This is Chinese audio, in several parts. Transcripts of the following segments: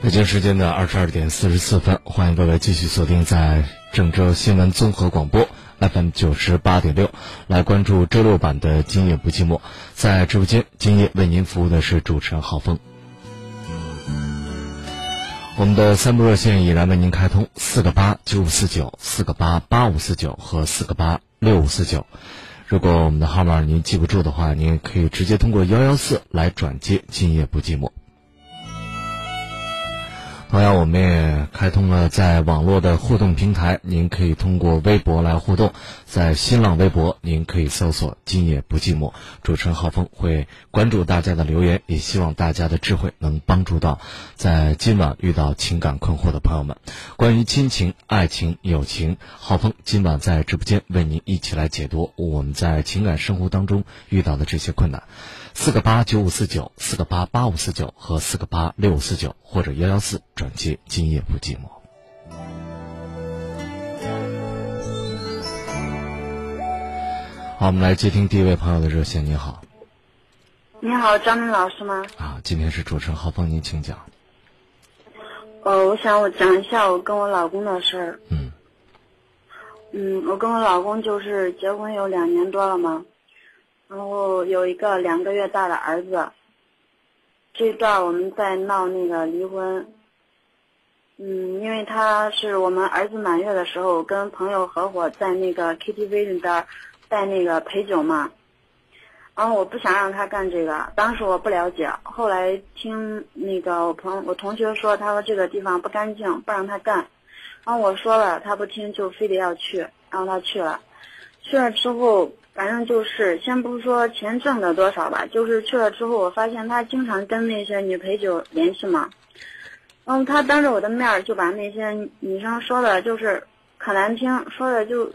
北京时间的二十二点四十四分，欢迎各位继续锁定在郑州新闻综合广播 FM 九十八点六，来关注周六版的《今夜不寂寞》。在直播间，今夜为您服务的是主持人浩峰。我们的三部热线已然为您开通：四个八九五四九、四个八八五四九和四个八六五四九。如果我们的号码您记不住的话，您可以直接通过幺幺四来转接《今夜不寂寞》。同样，我们也开通了在网络的互动平台，您可以通过微博来互动。在新浪微博，您可以搜索“今夜不寂寞”，主持人浩峰会关注大家的留言，也希望大家的智慧能帮助到在今晚遇到情感困惑的朋友们。关于亲情、爱情、友情，浩峰今晚在直播间为您一起来解读我们在情感生活当中遇到的这些困难。四个八九五四九，四个八八五四九和四个八六五四九，或者幺幺四转接。今夜不寂寞。好，我们来接听第一位朋友的热线。你好，你好，张明老师吗？啊，今天是主持人浩峰，您请讲。呃，我想我讲一下我跟我老公的事儿。嗯。嗯，我跟我老公就是结婚有两年多了嘛。然后有一个两个月大的儿子，这段我们在闹那个离婚。嗯，因为他是我们儿子满月的时候跟朋友合伙在那个 KTV 里边带那个陪酒嘛，然后我不想让他干这个，当时我不了解，后来听那个我朋我同学说，他说这个地方不干净，不让他干，然后我说了，他不听，就非得要去，然后他去了，去了之后。反正就是，先不说钱挣的多少吧，就是去了之后，我发现他经常跟那些女陪酒联系嘛。然后他当着我的面就把那些女生说的，就是可难听，说的就，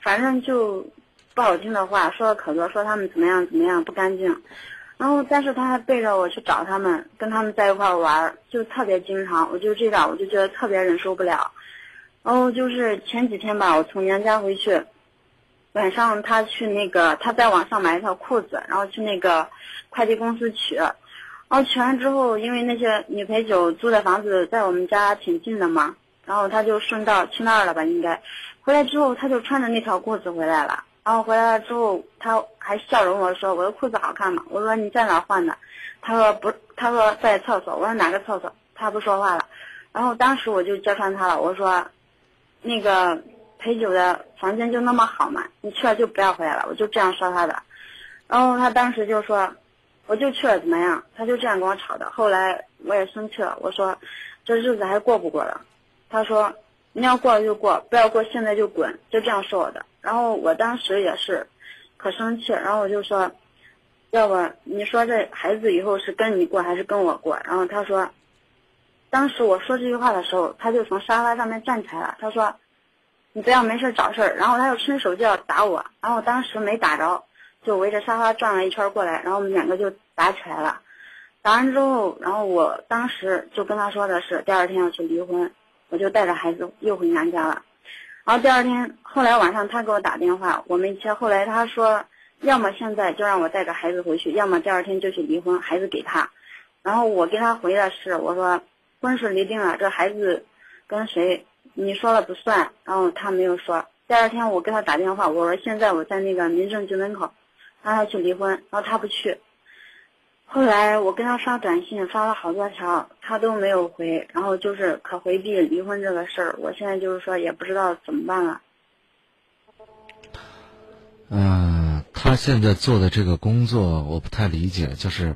反正就不好听的话，说的可多，说他们怎么样怎么样不干净。然后，但是他还背着我去找他们，跟他们在一块玩，就特别经常。我就这点，我就觉得特别忍受不了。然后就是前几天吧，我从娘家回去。晚上他去那个，他在网上买一条裤子，然后去那个快递公司取，然后取完之后，因为那些女陪酒租的房子在我们家挺近的嘛，然后他就顺道去那儿了吧，应该。回来之后，他就穿着那条裤子回来了，然后回来了之后，他还笑容我说：“我的裤子好看吗？”我说：“你在哪换的？”他说：“不。”他说：“在厕所。”我说：“哪个厕所？”他不说话了，然后当时我就揭穿他了，我说：“那个。”陪酒的房间就那么好嘛？你去了就不要回来了，我就这样说他的。然后他当时就说，我就去了怎么样？他就这样跟我吵的。后来我也生气了，我说，这日子还过不过了？他说，你要过就过，不要过现在就滚，就这样说我的。然后我当时也是，可生气。然后我就说，要不你说这孩子以后是跟你过还是跟我过？然后他说，当时我说这句话的时候，他就从沙发上面站起来了，他说。你不要没事找事儿，然后他又伸手就要打我，然后当时没打着，就围着沙发转了一圈过来，然后我们两个就打起来了。打完之后，然后我当时就跟他说的是第二天要去离婚，我就带着孩子又回娘家了。然后第二天，后来晚上他给我打电话，我没接。后来他说，要么现在就让我带着孩子回去，要么第二天就去离婚，孩子给他。然后我给他回的是，我说婚事离定了，这孩子跟谁？你说了不算，然后他没有说。第二天我给他打电话，我说现在我在那个民政局门口，让他去离婚，然后他不去。后来我跟他发短信，发了好多条，他都没有回，然后就是可回避离婚这个事儿。我现在就是说也不知道怎么办了。嗯，他现在做的这个工作我不太理解，就是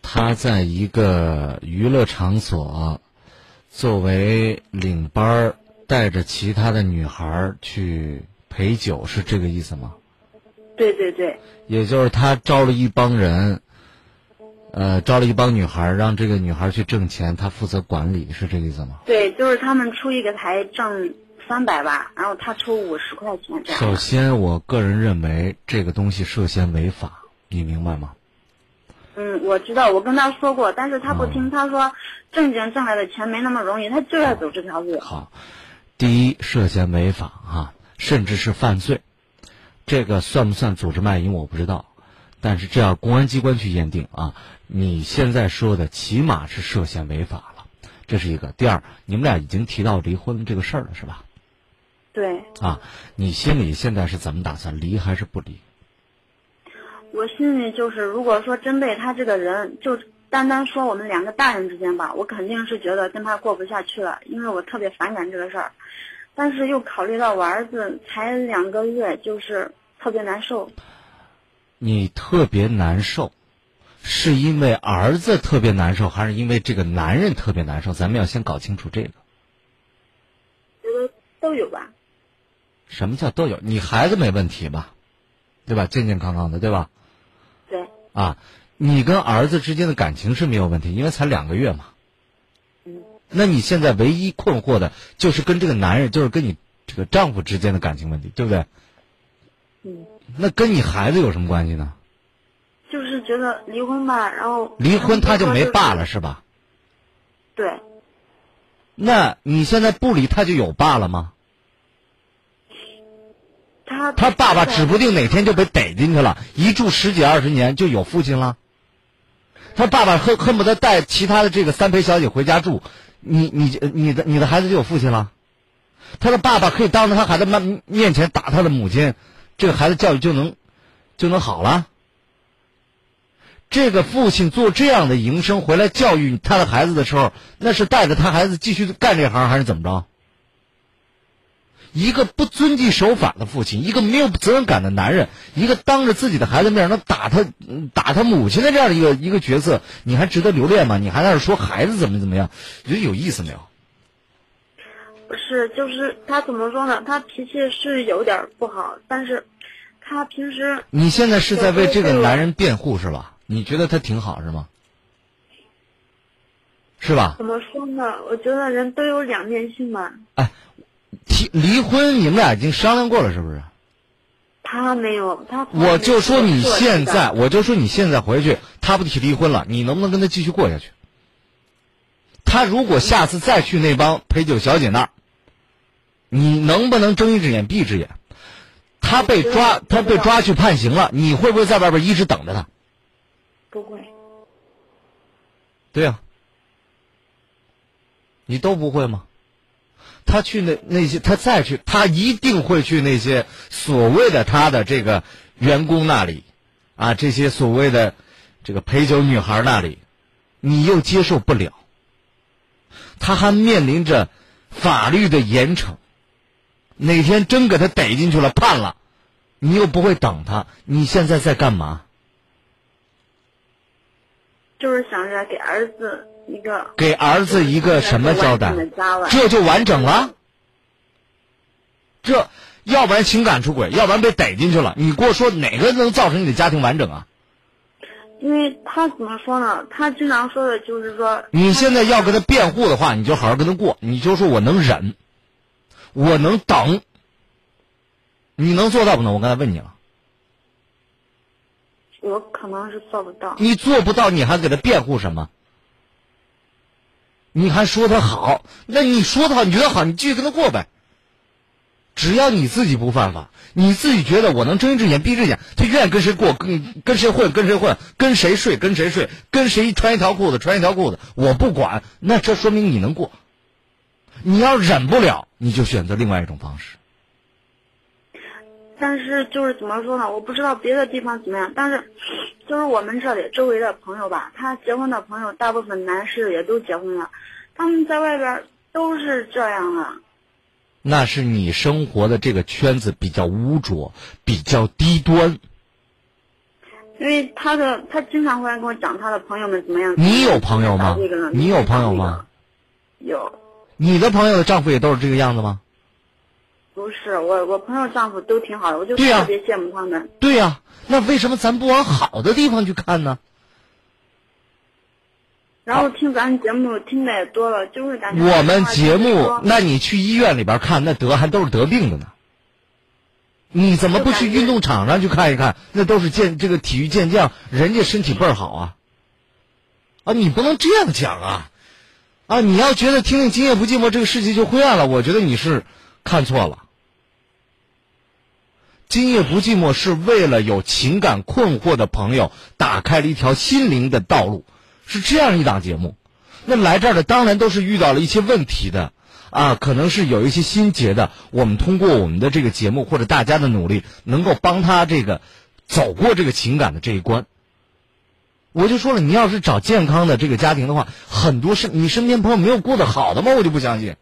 他在一个娱乐场所作为领班儿。带着其他的女孩去陪酒，是这个意思吗？对对对。也就是他招了一帮人，呃，招了一帮女孩，让这个女孩去挣钱，他负责管理，是这个意思吗？对，就是他们出一个台挣三百吧，然后他出五十块钱这样。首先，我个人认为这个东西涉嫌违法，你明白吗？嗯，我知道，我跟他说过，但是他不听，他说挣钱挣来的钱没那么容易，他就要走这条路。好。第一，涉嫌违法哈，甚至是犯罪，这个算不算组织卖淫我不知道，但是这要公安机关去验定啊。你现在说的起码是涉嫌违法了，这是一个。第二，你们俩已经提到离婚这个事儿了，是吧？对。啊，你心里现在是怎么打算，离还是不离？我心里就是，如果说真被他这个人，就单单说我们两个大人之间吧，我肯定是觉得跟他过不下去了，因为我特别反感这个事儿。但是又考虑到我儿子才两个月，就是特别难受。你特别难受，是因为儿子特别难受，还是因为这个男人特别难受？咱们要先搞清楚这个。觉得都有吧。什么叫都有？你孩子没问题吧？对吧？健健康康的，对吧？对。啊，你跟儿子之间的感情是没有问题，因为才两个月嘛。嗯。那你现在唯一困惑的就是跟这个男人，就是跟你这个丈夫之间的感情问题，对不对？嗯。那跟你孩子有什么关系呢？就是觉得离婚吧，然后。离婚他就没爸了，是吧？对。那你现在不离他就有爸了吗？他他爸爸指不定哪天就被逮进去了，一住十几二十年就有父亲了。他爸爸恨恨不得带其他的这个三陪小姐回家住，你你你的你的孩子就有父亲了。他的爸爸可以当着他孩子面面前打他的母亲，这个孩子教育就能就能好了。这个父亲做这样的营生回来教育他的孩子的时候，那是带着他孩子继续干这行还是怎么着？一个不遵纪守法的父亲，一个没有责任感的男人，一个当着自己的孩子面能打他、打他母亲的这样的一个一个角色，你还值得留恋吗？你还在那说孩子怎么怎么样？你觉得有意思没有？不是，就是他怎么说呢？他脾气是有点不好，但是他平时你现在是在为这个男人辩护是吧？你觉得他挺好是吗？是吧？怎么说呢？我觉得人都有两面性嘛。哎。提离婚，你们俩已经商量过了，是不是？他没有，他我就说你现在，我就说你现在回去，他不提离婚了，你能不能跟他继续过下去？他如果下次再去那帮陪酒小姐那儿，你能不能睁一只眼闭一只眼？他被抓，他被抓去判刑了，你会不会在外边一直等着他？不会。对呀，你都不会吗？他去那那些，他再去，他一定会去那些所谓的他的这个员工那里，啊，这些所谓的这个陪酒女孩那里，你又接受不了，他还面临着法律的严惩，哪天真给他逮进去了判了，你又不会等他，你现在在干嘛？就是想着给儿子。一个给儿子一个什么交代？这就完整了。这要不然情感出轨，要不然被逮进去了。你给我说哪个能造成你的家庭完整啊？因为他怎么说呢？他经常说的就是说，你现在要跟他辩护的话，你就好好跟他过。你就说我能忍，我能等。你能做到不能？我刚才问你了。我可能是做不到。你做不到，你还给他辩护什么？你还说他好？那你说他好，你觉得好，你继续跟他过呗。只要你自己不犯法，你自己觉得我能睁一只眼闭一只眼，他愿意跟谁过，跟跟谁混跟谁混，跟谁睡跟谁睡，跟谁穿一条裤子穿一条裤子，我不管。那这说明你能过。你要忍不了，你就选择另外一种方式。但是就是怎么说呢？我不知道别的地方怎么样，但是就是我们这里周围的朋友吧，他结婚的朋友大部分男士也都结婚了，他们在外边都是这样的。那是你生活的这个圈子比较污浊，比较低端。因为他的他经常会来跟我讲他的朋友们怎么样。你有朋友吗？你有朋友吗？有。你的朋友的丈夫也都是这个样子吗？不是我，我朋友丈夫都挺好的，我就特别羡慕他们。对呀，那为什么咱不往好的地方去看呢？然后听咱节目听的也多了，就会感觉我们节目，那你去医院里边看，那得还都是得病的呢。你怎么不去运动场上去看一看？那都是健这个体育健将，人家身体倍儿好啊。啊，你不能这样讲啊！啊，你要觉得听听《今夜不寂寞》，这个世界就灰暗了，我觉得你是看错了。今夜不寂寞是为了有情感困惑的朋友打开了一条心灵的道路，是这样一档节目。那来这儿的当然都是遇到了一些问题的，啊，可能是有一些心结的。我们通过我们的这个节目或者大家的努力，能够帮他这个走过这个情感的这一关。我就说了，你要是找健康的这个家庭的话，很多是你身边朋友没有过得好的吗？我就不相信。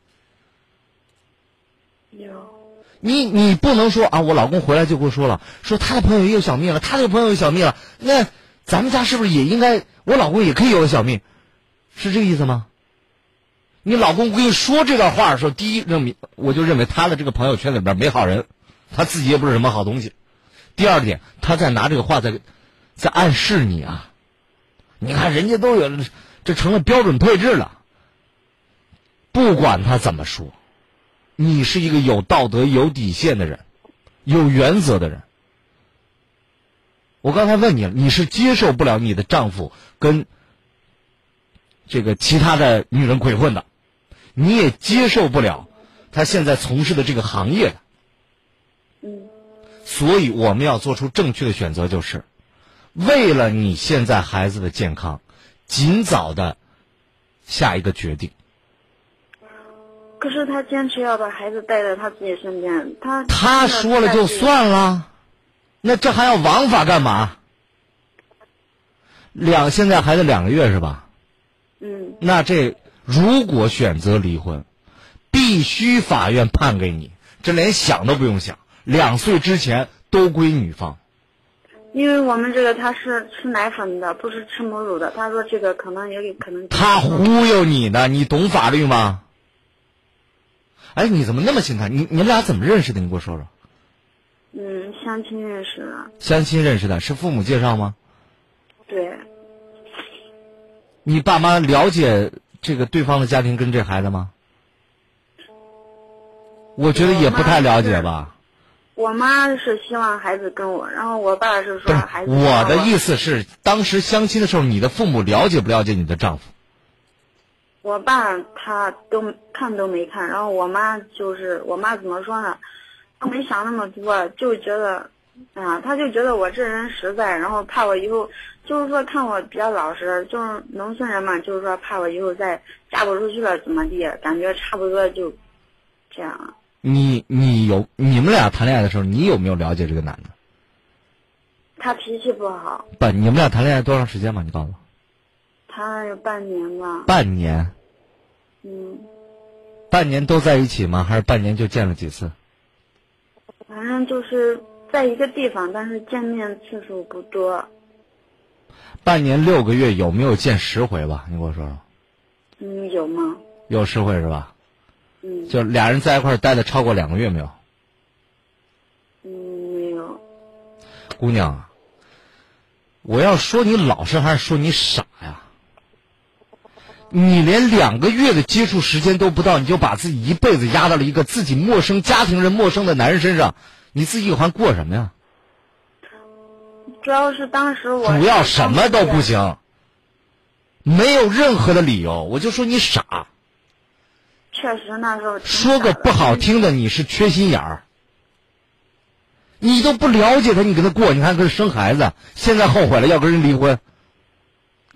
有。你你不能说啊！我老公回来就跟我说了，说他的朋友也有小蜜了，他的朋友有小蜜了，那咱们家是不是也应该？我老公也可以有个小蜜，是这个意思吗？你老公跟你说这段话的时候，第一认明我就认为他的这个朋友圈里边没好人，他自己也不是什么好东西。第二点，他在拿这个话在在暗示你啊！你看人家都有，这成了标准配置了。不管他怎么说。你是一个有道德、有底线的人，有原则的人。我刚才问你了，你是接受不了你的丈夫跟这个其他的女人鬼混的，你也接受不了他现在从事的这个行业的。嗯。所以我们要做出正确的选择，就是为了你现在孩子的健康，尽早的下一个决定。可是他坚持要把孩子带在他自己身边，他他说了就算了，那这还要王法干嘛？两现在孩子两个月是吧？嗯。那这如果选择离婚，必须法院判给你，这连想都不用想，两岁之前都归女方。因为我们这个他是吃奶粉的，不是吃母乳的。他说这个可能也可能。他忽悠你呢？你懂法律吗？哎，你怎么那么心疼？你你们俩怎么认识的？你给我说说。嗯，相亲认识的。相亲认识的，是父母介绍吗？对。你爸妈了解这个对方的家庭跟这孩子吗？我觉得也不太了解吧。我妈是希望孩子跟我，然后我爸是说孩子。我的意思是，当时相亲的时候，你的父母了解不了解你的丈夫？我爸他都看都没看，然后我妈就是我妈怎么说呢？他没想那么多，就觉得，啊，他就觉得我这人实在，然后怕我以后就是说看我比较老实，就是农村人嘛，就是说怕我以后再嫁不出去了怎么地，感觉差不多就这样。你你有你们俩谈恋爱的时候，你有没有了解这个男的？他脾气不好。不，你们俩谈恋爱多长时间嘛？你告诉我。他有半年吧。半年。嗯。半年都在一起吗？还是半年就见了几次？反正就是在一个地方，但是见面次数不多。半年六个月有没有见十回吧？你给我说说。嗯，有吗？有十回是吧？嗯。就俩人在一块待的超过两个月没有？嗯，没有。姑娘，我要说你老实还是说你傻呀？你连两个月的接触时间都不到，你就把自己一辈子压到了一个自己陌生家庭人、陌生的男人身上，你自己还过什么呀？主要是当时我主要什么都不行，没有任何的理由，我就说你傻。确实那时候说个不好听的，你是缺心眼儿。你都不了解他，你跟他过，你还跟他生孩子，现在后悔了要跟人离婚，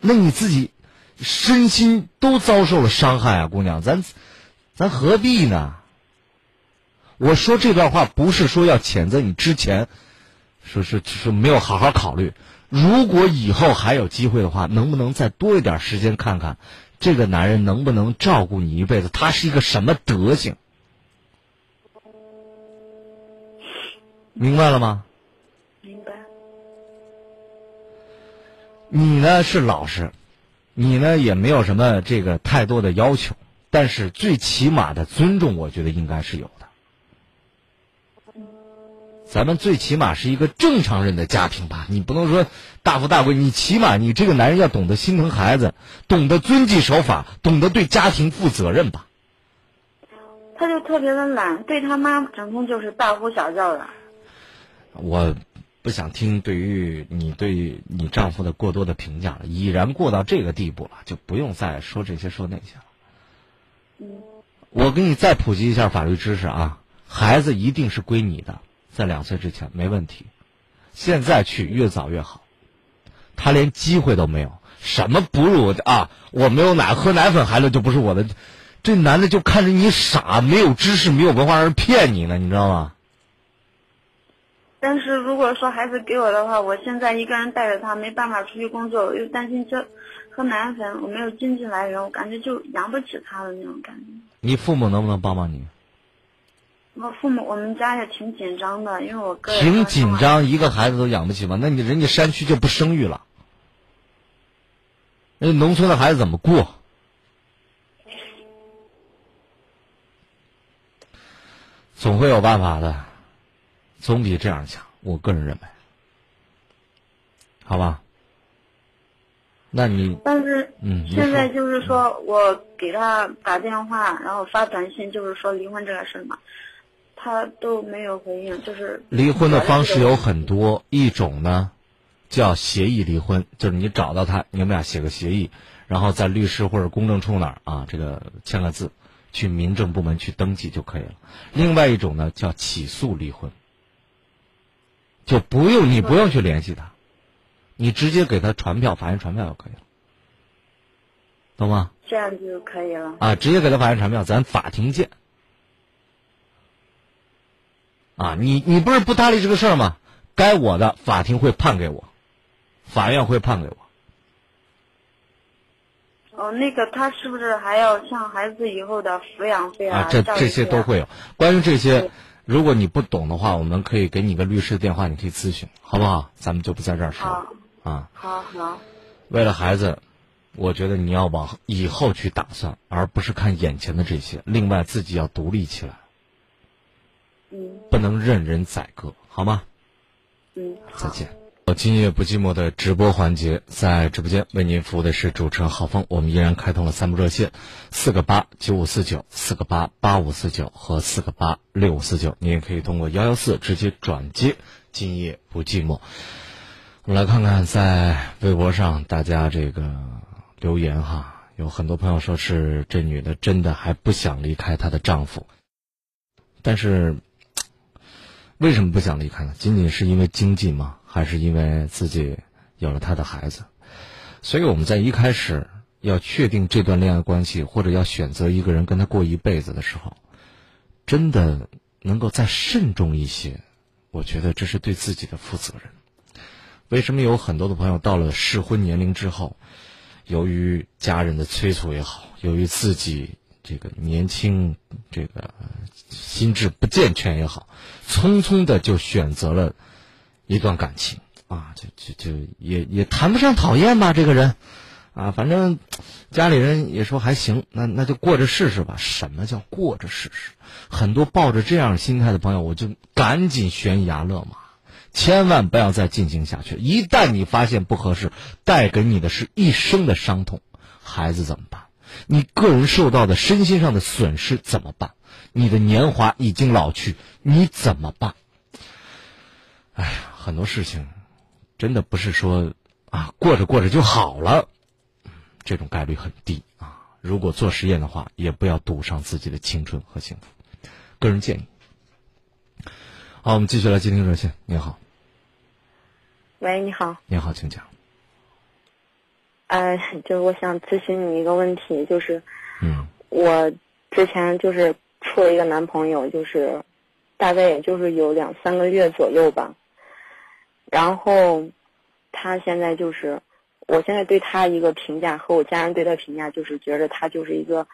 那你自己。身心都遭受了伤害啊，姑娘，咱咱何必呢？我说这段话不是说要谴责你之前，说是是没有好好考虑。如果以后还有机会的话，能不能再多一点时间看看，这个男人能不能照顾你一辈子？他是一个什么德行？明白了吗？明白。你呢是老实。你呢也没有什么这个太多的要求，但是最起码的尊重，我觉得应该是有的。咱们最起码是一个正常人的家庭吧，你不能说大富大贵，你起码你这个男人要懂得心疼孩子，懂得遵纪守法，懂得对家庭负责任吧。他就特别的懒，对他妈整天就是大呼小叫的。我。不想听对于你对你丈夫的过多的评价了，已然过到这个地步了，就不用再说这些说那些了。我给你再普及一下法律知识啊，孩子一定是归你的，在两岁之前没问题，现在去越早越好。他连机会都没有，什么哺乳的啊？我没有奶，喝奶粉孩子就不是我的。这男的就看着你傻，没有知识，没有文化，让人骗你呢，你知道吗？但是如果说孩子给我的话，我现在一个人带着他，没办法出去工作，又担心这喝奶粉，我没有经济来源，我感觉就养不起他的那种感觉。你父母能不能帮帮你？我父母，我们家也挺紧张的，因为我哥挺紧张，一个孩子都养不起吗？那你人家山区就不生育了，那农村的孩子怎么过？总会有办法的，总比这样强。我个人认为，好吧？那你但是，嗯，现在就是说我给他打电话，然后发短信，就是说离婚这个事嘛，他都没有回应，就是离婚的方式有很多，一种呢叫协议离婚，就是你找到他，你们俩写个协议，然后在律师或者公证处那儿啊，这个签个字。去民政部门去登记就可以了。另外一种呢，叫起诉离婚，就不用你不用去联系他，你直接给他传票，法院传票就可以了，懂吗？这样就可以了。啊，直接给他法院传票，咱法庭见。啊，你你不是不搭理这个事儿吗？该我的法庭会判给我，法院会判给我。哦，那个他是不是还要向孩子以后的抚养费啊？这这些都会有。关于这些，如果你不懂的话，我们可以给你个律师的电话，你可以咨询，好不好？咱们就不在这儿说了。啊，好好。为了孩子，我觉得你要往以后去打算，而不是看眼前的这些。另外，自己要独立起来。嗯。不能任人宰割，好吗？嗯。再见。今夜不寂寞的直播环节，在直播间为您服务的是主持人浩峰。我们依然开通了三部热线：四个八九五四九、四个八八五四九和四个八六五四九。您也可以通过幺幺四直接转接。今夜不寂寞。我们来看看在微博上大家这个留言哈，有很多朋友说是这女的真的还不想离开她的丈夫，但是为什么不想离开呢？仅仅是因为经济吗？还是因为自己有了他的孩子，所以我们在一开始要确定这段恋爱关系，或者要选择一个人跟他过一辈子的时候，真的能够再慎重一些。我觉得这是对自己的负责任。为什么有很多的朋友到了适婚年龄之后，由于家人的催促也好，由于自己这个年轻、这个心智不健全也好，匆匆的就选择了。一段感情啊，就就就也也谈不上讨厌吧，这个人，啊，反正家里人也说还行，那那就过着试试吧。什么叫过着试试？很多抱着这样心态的朋友，我就赶紧悬崖勒马，千万不要再进行下去。一旦你发现不合适，带给你的是一生的伤痛，孩子怎么办？你个人受到的身心上的损失怎么办？你的年华已经老去，你怎么办？哎呀！很多事情，真的不是说啊过着过着就好了，这种概率很低啊。如果做实验的话，也不要赌上自己的青春和幸福。个人建议。好，我们继续来接听热线。你好，喂，你好，你好，请讲。呃，就是我想咨询你一个问题，就是，嗯，我之前就是处了一个男朋友，就是大概也就是有两三个月左右吧。然后，他现在就是，我现在对他一个评价和我家人对他评价，就是觉得他就是一个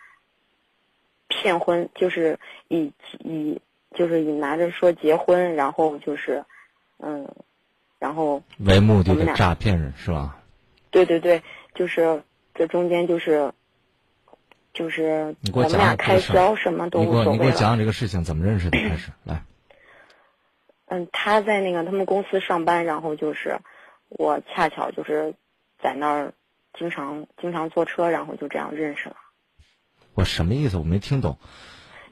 骗婚，就是以以就是以拿着说结婚，然后就是，嗯，然后为目的的诈骗人是吧？对对对，就是这中间就是就是我们俩开销什么都无所谓你给我讲讲这个事情怎么认识的？开始来。嗯，他在那个他们公司上班，然后就是我恰巧就是在那儿经常经常坐车，然后就这样认识了。我什么意思？我没听懂。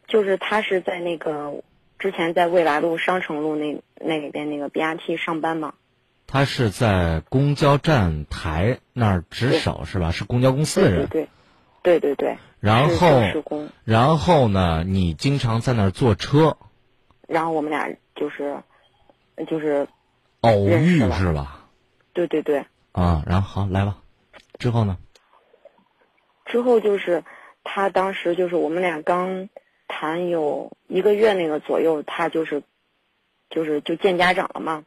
就是他是在那个之前在未来路商城路那那里边那个 BRT 上班嘛。他是在公交站台那儿值守是吧？是公交公司的人。对对对对对。然后然后呢？你经常在那儿坐车。然后我们俩就是，就是偶遇是吧？对对对。啊，然后好来吧。之后呢？之后就是他当时就是我们俩刚谈有一个月那个左右，他就是就是就见家长了嘛，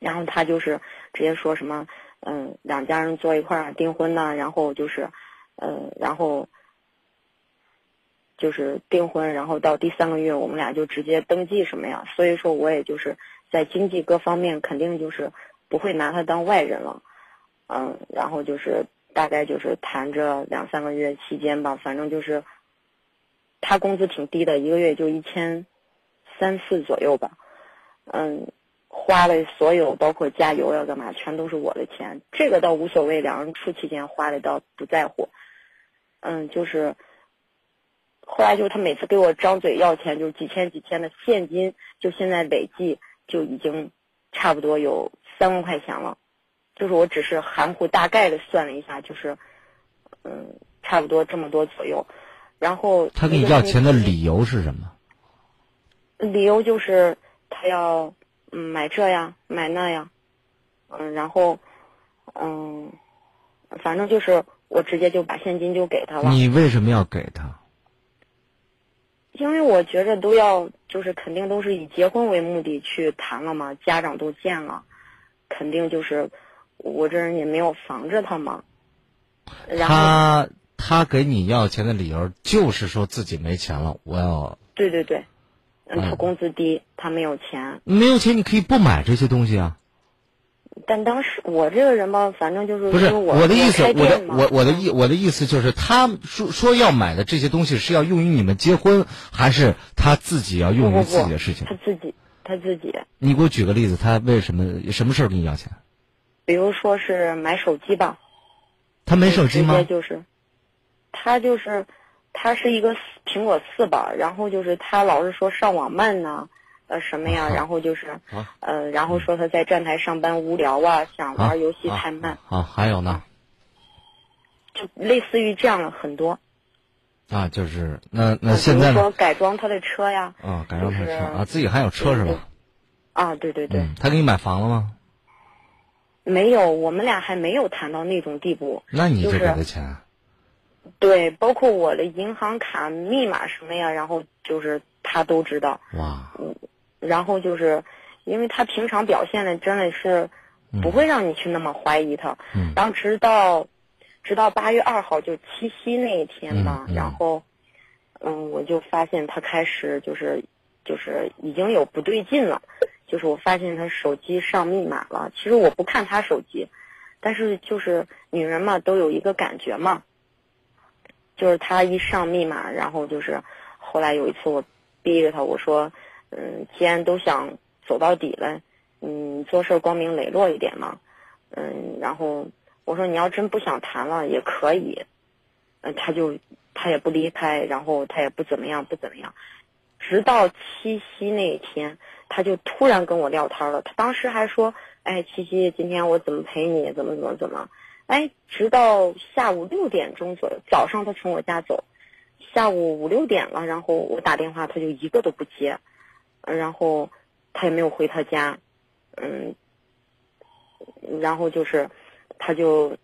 然后他就是直接说什么嗯两家人坐一块儿订婚呐，然后就是嗯然后就是订婚，然后到第三个月我们俩就直接登记什么呀，所以说我也就是在经济各方面肯定就是不会拿他当外人了，嗯，然后就是。大概就是谈着两三个月期间吧，反正就是他工资挺低的，一个月就一千三四左右吧。嗯，花的所有包括加油要干嘛，全都是我的钱，这个倒无所谓，两人处期间花的倒不在乎。嗯，就是后来就是他每次给我张嘴要钱，就是几千几千的现金，就现在累计就已经差不多有三万块钱了。就是我只是含糊大概的算了一下，就是，嗯，差不多这么多左右。然后他给你要钱的理由是什么？理由就是他要嗯买这呀买那呀，嗯，然后嗯，反正就是我直接就把现金就给他了。你为什么要给他？因为我觉着都要就是肯定都是以结婚为目的去谈了嘛，家长都见了，肯定就是。我这人也没有防着他嘛，他他给你要钱的理由就是说自己没钱了，我要对对对，嗯，他工资低，他没有钱，没有钱你可以不买这些东西啊。但当时我这个人吧，反正就是不是我的意思，我的我我的意我的意思就是，他说说要买的这些东西是要用于你们结婚，还是他自己要用于自己的事情？他自己他自己。你给我举个例子，他为什么什么事儿给你要钱？比如说是买手机吧，他没手机吗？直接就是，他就是，他是一个苹果四吧，然后就是他老是说上网慢呐，呃什么呀，然后就是，呃然后说他在站台上班无聊啊，想玩游戏太慢。啊，还有呢？就类似于这样的很多。啊，就是那那现在说改装他的车呀。啊，改装他的车啊，自己还有车是吧？啊，对对对。他给你买房了吗？没有，我们俩还没有谈到那种地步。那你就给他钱？对，包括我的银行卡密码什么呀，然后就是他都知道。哇。嗯，然后就是，因为他平常表现的真的是，不会让你去那么怀疑他。嗯。然后直到，直到八月二号就七夕那一天吧，然后，嗯，我就发现他开始就是，就是已经有不对劲了。就是我发现他手机上密码了，其实我不看他手机，但是就是女人嘛都有一个感觉嘛，就是他一上密码，然后就是后来有一次我逼着他，我说，嗯，既然都想走到底了，嗯，做事光明磊落一点嘛，嗯，然后我说你要真不想谈了也可以，嗯，他就他也不离开，然后他也不怎么样不怎么样，直到七夕那一天。他就突然跟我撂摊了，他当时还说：“哎，七夕，今天我怎么陪你？怎么怎么怎么？”哎，直到下午六点钟左右，早上他从我家走，下午五六点了，然后我打电话，他就一个都不接，然后他也没有回他家，嗯，然后就是他就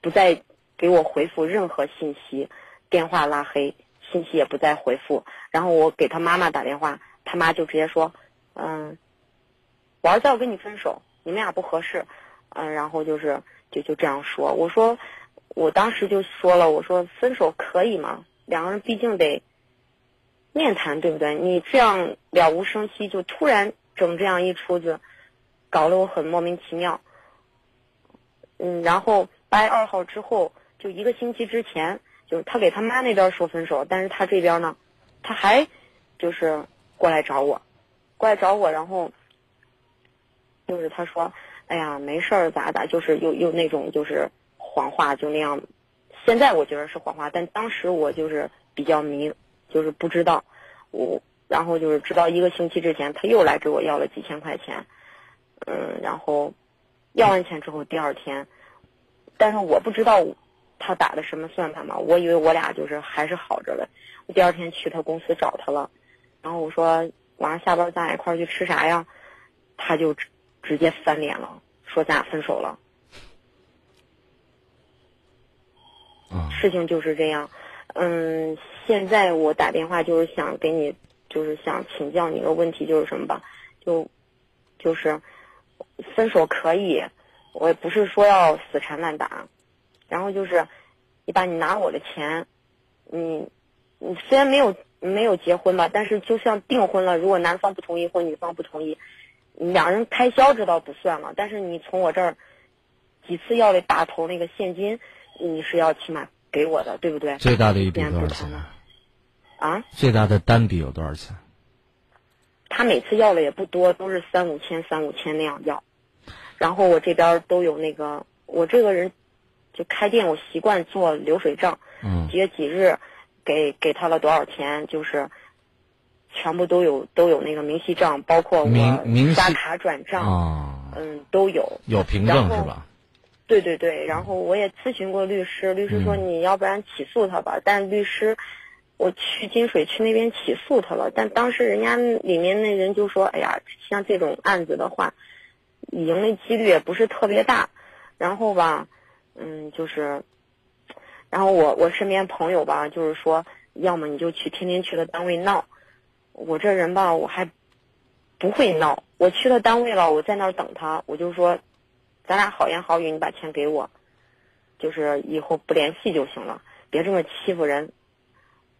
不再给我回复任何信息，电话拉黑，信息也不再回复，然后我给他妈妈打电话，他妈就直接说。嗯，我儿子要跟你分手，你们俩不合适，嗯，然后就是就就这样说。我说，我当时就说了，我说分手可以吗？两个人毕竟得面谈，对不对？你这样了无声息，就突然整这样一出子，搞得我很莫名其妙。嗯，然后八月二号之后，就一个星期之前，就是他给他妈那边说分手，但是他这边呢，他还就是过来找我。过来找我，然后就是他说：“哎呀，没事儿，咋咋，就是又又那种就是谎话，就那样。现在我觉得是谎话，但当时我就是比较迷，就是不知道。我然后就是直到一个星期之前，他又来给我要了几千块钱，嗯，然后要完钱之后，第二天，但是我不知道他打的什么算盘嘛，我以为我俩就是还是好着了。我第二天去他公司找他了，然后我说。”晚上下班咱俩一块儿去吃啥呀？他就直直接翻脸了，说咱俩分手了。啊事情就是这样。嗯，现在我打电话就是想给你，就是想请教你一个问题，就是什么吧？就就是分手可以，我也不是说要死缠烂打，然后就是你把你拿我的钱，你你虽然没有没有结婚吧，但是就像订婚了，如果男方不同意或女方不同意，两人开销这倒不算了，但是你从我这儿几次要的大头那个现金，你是要起码给我的，对不对？最大的一笔多少钱啊，最大的单笔有多少钱？他每次要的也不多，都是三五千、三五千那样要。然后我这边都有那个，我这个人就开店，我习惯做流水账，嗯几月几日给给他了多少钱，就是全部都有都有那个明细账，包括明明细我刷卡转账，啊，嗯，都有。有凭证是吧？对对对，然后我也咨询过律师，律师说嗯你要不然起诉他吧，但律师，我去金水区那边起诉他了，但当时人家里面那人就说，哎呀，像这种案子的话，赢的几率也不是特别大，然后吧，嗯，就是，然后我我身边朋友吧，就是说，要么你就去天天去他单位闹，我这人吧，我还不会闹，我去他单位了，我在那儿等他，我就说。咱俩好言好语，你把钱给我，就是以后不联系就行了，别这么欺负人。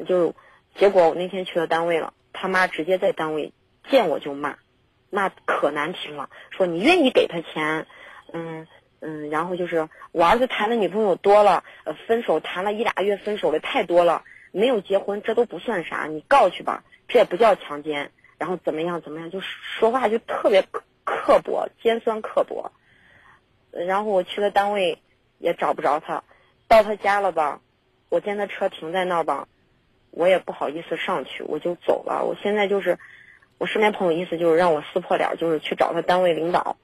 就结果我那天去了单位了，他妈直接在单位见我就骂，骂可难听了，说你愿意给他钱，嗯嗯，然后就是我儿子谈的女朋友多了，呃，分手谈了一俩月分手的太多了，没有结婚这都不算啥，你告去吧，这也不叫强奸，然后怎么样怎么样，就说话就特别刻刻薄，尖酸刻薄。然后我去了单位，也找不着他，到他家了吧，我见他车停在那儿吧，我也不好意思上去，我就走了。我现在就是，我身边朋友意思就是让我撕破脸，就是去找他单位领导，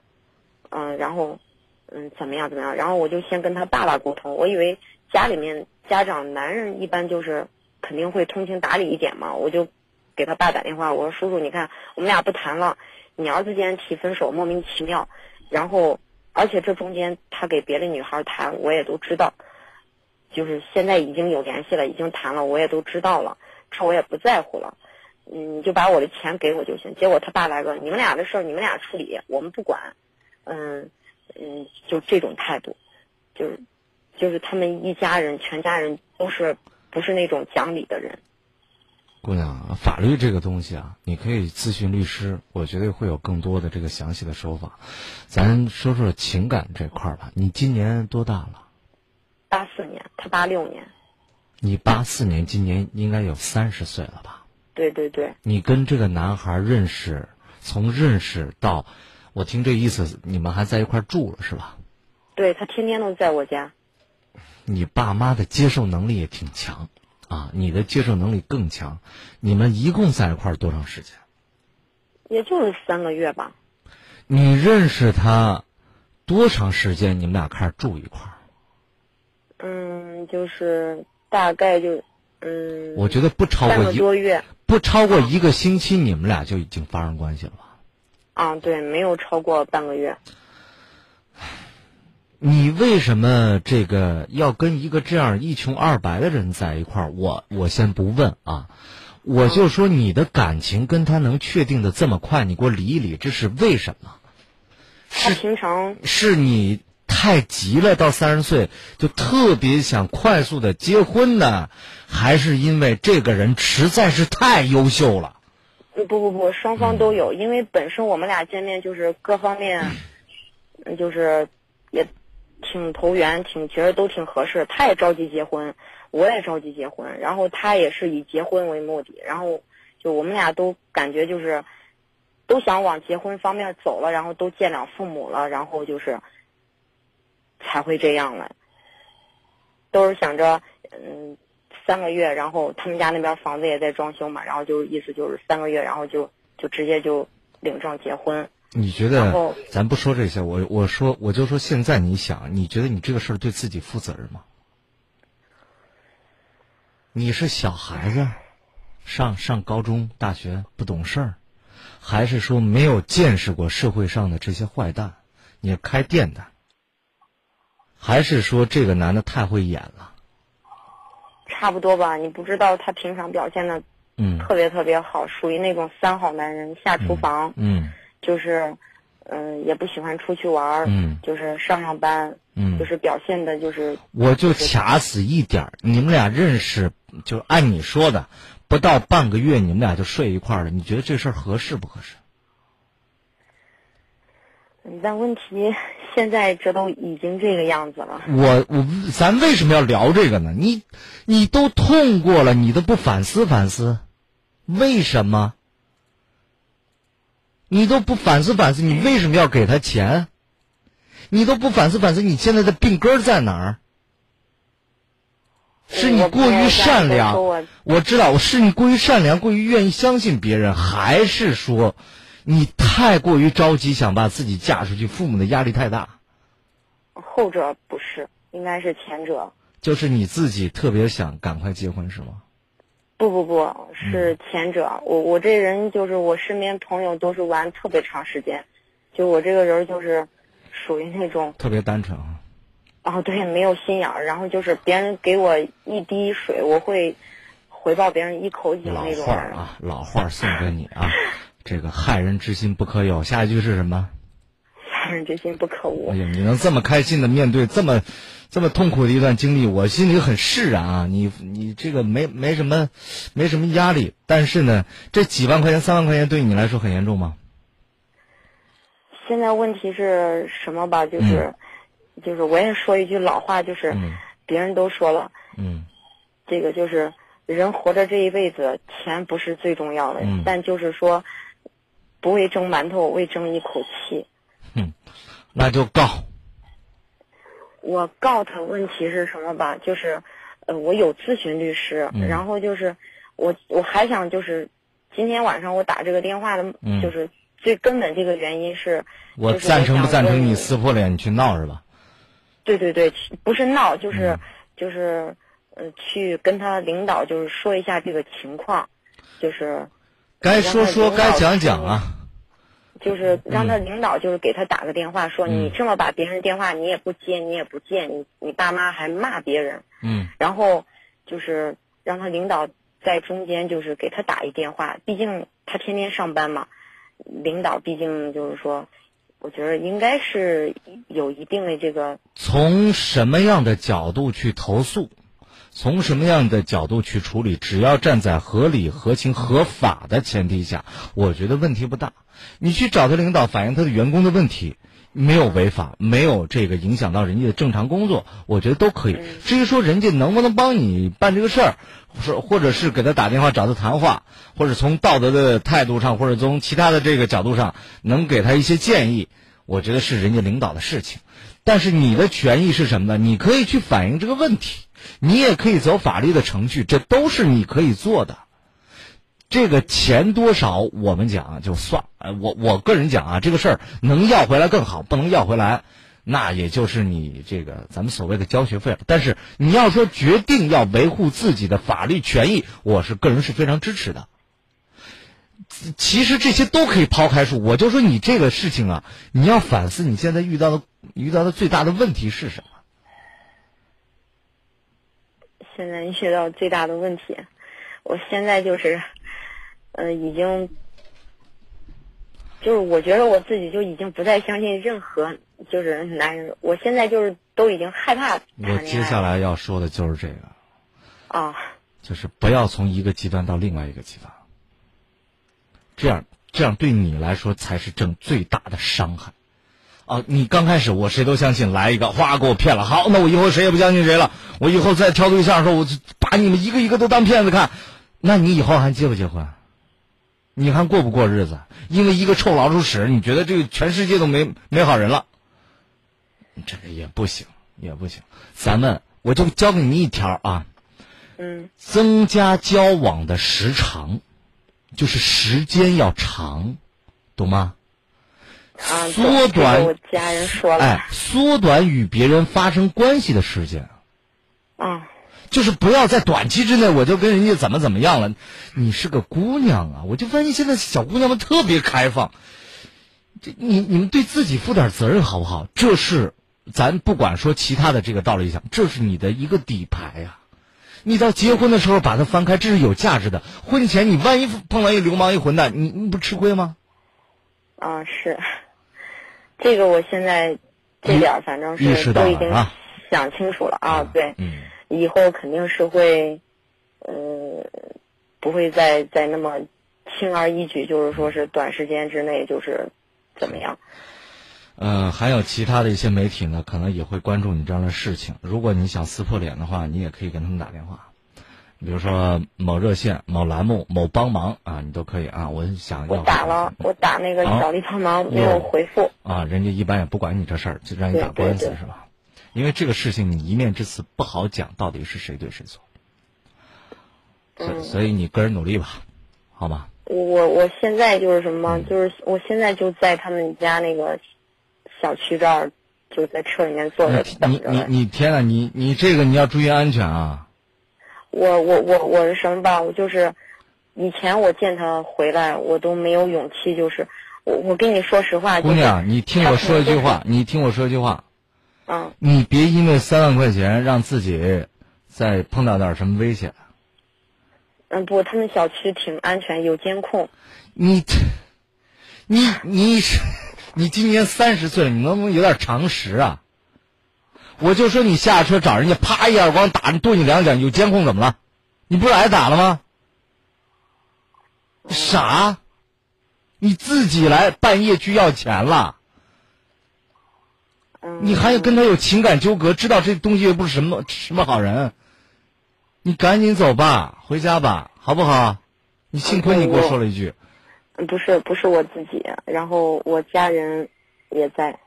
嗯，然后，嗯，怎么样怎么样，然后我就先跟他爸爸沟通，我以为家里面家长男人一般就是肯定会通情达理一点嘛，我就给他爸打电话，我说叔叔，你看我们俩不谈了，你儿子竟然提分手，莫名其妙，然后。而且这中间他给别的女孩谈，我也都知道，就是现在已经有联系了，已经谈了，我也都知道了，这我也不在乎了，嗯，你就把我的钱给我就行。结果他爸来个，你们俩的事儿你们俩处理，我们不管，嗯嗯，就这种态度，就是就是他们一家人全家人都是不是那种讲理的人。姑娘，法律这个东西啊，你可以咨询律师，我觉得会有更多的这个详细的说法。咱说说情感这块儿吧。你今年多大了？八四年，他八六年。你八四年，今年应该有三十岁了吧？对对对。你跟这个男孩认识，从认识到，我听这意思，你们还在一块儿住了是吧？对他天天都在我家。你爸妈的接受能力也挺强。啊，你的接受能力更强。你们一共在一块儿多长时间？也就是三个月吧。你认识他多长时间？你们俩开始住一块儿？嗯，就是大概就嗯。我觉得不超过一个多月，不超过一个星期，你们俩就已经发生关系了吧？啊，对，没有超过半个月。你为什么这个要跟一个这样一穷二白的人在一块儿？我我先不问啊，我就说你的感情跟他能确定的这么快，你给我理一理，这是为什么？他平常是你太急了，到三十岁就特别想快速的结婚呢，还是因为这个人实在是太优秀了？不不不，双方都有，因为本身我们俩见面就是各方面，嗯，就是也。挺投缘，挺觉得都挺合适。他也着急结婚，我也着急结婚。然后他也是以结婚为目的。然后就我们俩都感觉就是都想往结婚方面走了，然后都见了父母了，然后就是才会这样了。都是想着嗯三个月，然后他们家那边房子也在装修嘛，然后就意思就是三个月，然后就就直接就领证结婚。你觉得？咱不说这些，我我说我就说，现在你想，你觉得你这个事儿对自己负责任吗？你是小孩子，上上高中、大学不懂事儿，还是说没有见识过社会上的这些坏蛋？你开店的，还是说这个男的太会演了？差不多吧。你不知道他平常表现的嗯特别特别好，属于那种三好男人，下厨房、嗯就是，嗯、也不喜欢出去玩儿，嗯就是上上班，嗯，就是表现的就是我就卡死一点儿，你们俩认识，就按你说的，不到半个月你们俩就睡一块儿了，你觉得这事儿合适不合适？嗯但问题现在这都已经这个样子了。我我咱为什么要聊这个呢？你你都痛过了，你都不反思反思，为什么？你都不反思反思，你为什么要给他钱？你都不反思反思，你现在的病根儿在哪儿？是你过于善良我，我知道，我是你过于善良，过于愿意相信别人，还是说你太过于着急想把自己嫁出去，父母的压力太大？后者不是，应该是前者。就是你自己特别想赶快结婚是吗？不不不，是嗯前者。我我这人就是我身边朋友都是玩特别长时间，就我这个人就是属于那种特别单纯啊。哦对，没有心眼儿，然后就是别人给我一滴水，我会回报别人一口井老那种老。话儿啊，老话儿送给你啊，这个害人之心不可有。下一句是什么？杀人之心不可无哎。呀，你能这么开心的面对这么这么痛苦的一段经历，我心里很释然啊。你你这个没没什么没什么压力，但是呢，这几万块钱、三万块钱对你来说很严重吗？现在问题是什么吧？就是，就是我也说一句老话，就是、嗯别人都说了，嗯这个就是人活着这一辈子，钱不是最重要的，嗯但就是说，不为争馒头，为争一口气。那就告。我告他问题是什么吧？就是，呃，我有咨询律师，嗯然后就是我我还想就是，今天晚上我打这个电话的，嗯就是最根本这个原因是，我赞成不赞成你撕破脸去闹是吧？对对对，不是闹，就是、嗯就是，呃，去跟他领导就是说一下这个情况，就是该说说，该讲讲啊。就是让他领导就是给他打个电话说，嗯。你这么把别人电话你也不接，你也不见，你你爸妈还骂别人，嗯。然后就是让他领导在中间就是给他打一电话，毕竟他天天上班嘛，领导毕竟就是说，我觉得应该是有一定的这个从什么样的角度去投诉，从什么样的角度去处理，只要站在合理、合情、合法的前提下，我觉得问题不大。你去找他领导反映他的员工的问题，没有违法，没有这个影响到人家的正常工作，我觉得都可以。至于说人家能不能帮你办这个事儿，或或者是给他打电话找他谈话，或者从道德的态度上，或者从其他的这个角度上，能给他一些建议，我觉得是人家领导的事情。但是你的权益是什么呢？你可以去反映这个问题，你也可以走法律的程序，这都是你可以做的。这个钱多少我们讲就算了，呃，我我个人讲啊，这个事儿能要回来更好，不能要回来，那也就是你这个咱们所谓的交学费了。但是你要说决定要维护自己的法律权益，我是个人是非常支持的。其实这些都可以抛开说，我就说你这个事情啊，你要反思你现在遇到的遇到的最大的问题是什么？现在遇到最大的问题，我现在就是，呃，已经，就是我觉得我自己就已经不再相信任何就是男人，我现在就是都已经害怕我接下来要说的就是这个，啊，就是不要从一个极端到另外一个极端，这样这样对你来说才是正最大的伤害。啊，你刚开始我谁都相信，来一个哗给我骗了，好，那我以后谁也不相信谁了。我以后再挑对象的时候，我就把你们一个一个都当骗子看，那你以后还结不结婚？你还过不过日子？因为一个臭老鼠屎，你觉得这个全世界都没没好人了？这个也不行，也不行。咱们我就教给你一条啊，嗯增加交往的时长，就是时间要长，懂吗？啊，缩短这个我家人说了，哎，缩短与别人发生关系的时间，啊，就是不要在短期之内我就跟人家怎么怎么样了。你是个姑娘啊，我就发现现在小姑娘们特别开放。这你你们对自己负点责任好不好？这是咱不管说其他的这个道理讲，这是你的一个底牌呀、你到结婚的时候把它翻开，这是有价值的。婚前你万一碰到一流氓一混蛋，你你不吃亏吗？啊，是，这个我现在这点儿反正是都已经想清楚了啊，对，嗯，以后肯定是会，呃，不会再再那么轻而易举，就是说是短时间之内就是怎么样。呃，还有其他的一些媒体呢，可能也会关注你这样的事情。如果你想撕破脸的话，你也可以跟他们打电话，比如说某热线、某栏目、某帮忙啊，你都可以啊。我想要我打了，我打那个啊小丽帮忙没有回复。啊，人家一般也不管你这事儿，就让你打官司是吧？因为这个事情你一面之词不好讲，到底是谁对谁错，所以嗯所以你个人努力吧，好吗？我我现在就是什么，嗯就是我现在就在他们家那个小区这儿，就在车里面坐着你等着你。你你天呐，你你这个你要注意安全啊！我我我我是什么吧？我就是以前我见他回来，我都没有勇气，就是我我跟你说实话，就是姑娘，你听我说一句话，你听我说一句话，嗯，你别因为三万块钱让自己再碰到点什么危险。嗯，不，他们小区挺安全，有监控。你，你你是你今年三十岁，你能不能有点常识啊？我就说你下车找人家，啪一耳光打你，跺你两脚，有监控怎么了？你不是挨打了吗？傻，你自己来半夜去要钱了，你还要跟他有情感纠葛，知道这东西又不是什么什么好人，你赶紧走吧，回家吧，好不好？你幸亏你给我说了一句，不是不是我自己，然后我家人也在，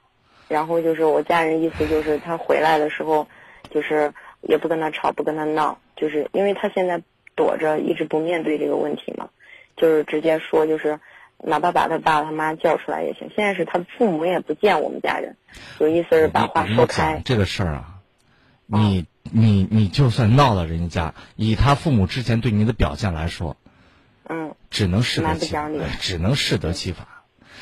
然后就是我家人意思就是他回来的时候，就是也不跟他吵，不跟他闹，就是因为他现在躲着，一直不面对这个问题嘛，就是直接说就是。哪怕把他爸他妈叫出来也行。现在是他父母也不见我们家人，有意思是把话说开。这个事儿啊，你你你就算闹到人家，以他父母之前对你的表现来说，嗯，只能适得其只能适得其反。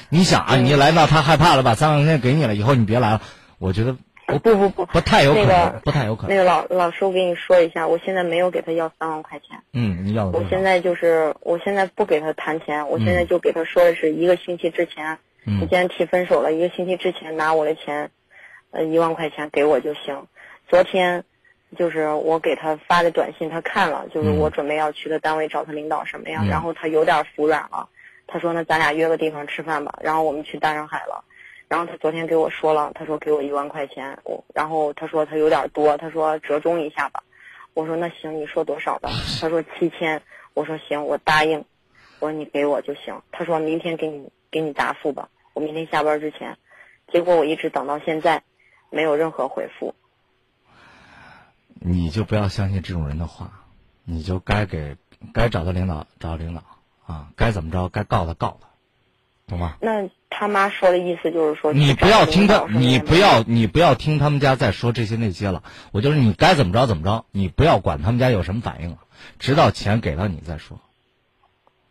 你想啊，嗯你一来到他害怕了，把三万块钱给你了，以后你别来了，我觉得不不不不，不太有可能，那个不太有可能。那个老老师，我跟你说一下，我现在没有给他要三万块钱。嗯，你要的我现在就是，我现在不给他谈钱，我现在就给他说的是一个星期之前，你嗯既然提分手了，一个星期之前拿我的钱，呃，一万块钱给我就行。昨天就是我给他发的短信，他看了，就是嗯我准备要去他单位找他领导什么呀，嗯然后他有点服软了，他说那咱俩约个地方吃饭吧，然后我们去大上海了。然后他昨天给我说了，他说给我一万块钱，我然后他说他有点多，他说折中一下吧。我说那行，你说多少吧？他说七千。我说行，我答应。我说你给我就行。他说明天给你给你答复吧，我明天下班之前。结果我一直等到现在，没有任何回复。你就不要相信这种人的话，你就该给该找的领导找领导啊，该怎么着该告他告他，懂吗？那他妈说的意思就是说，你不要听他，你不要。你不要听他们家再说这些那些了。我就是你该怎么着怎么着，你不要管他们家有什么反应了，直到钱给到你再说。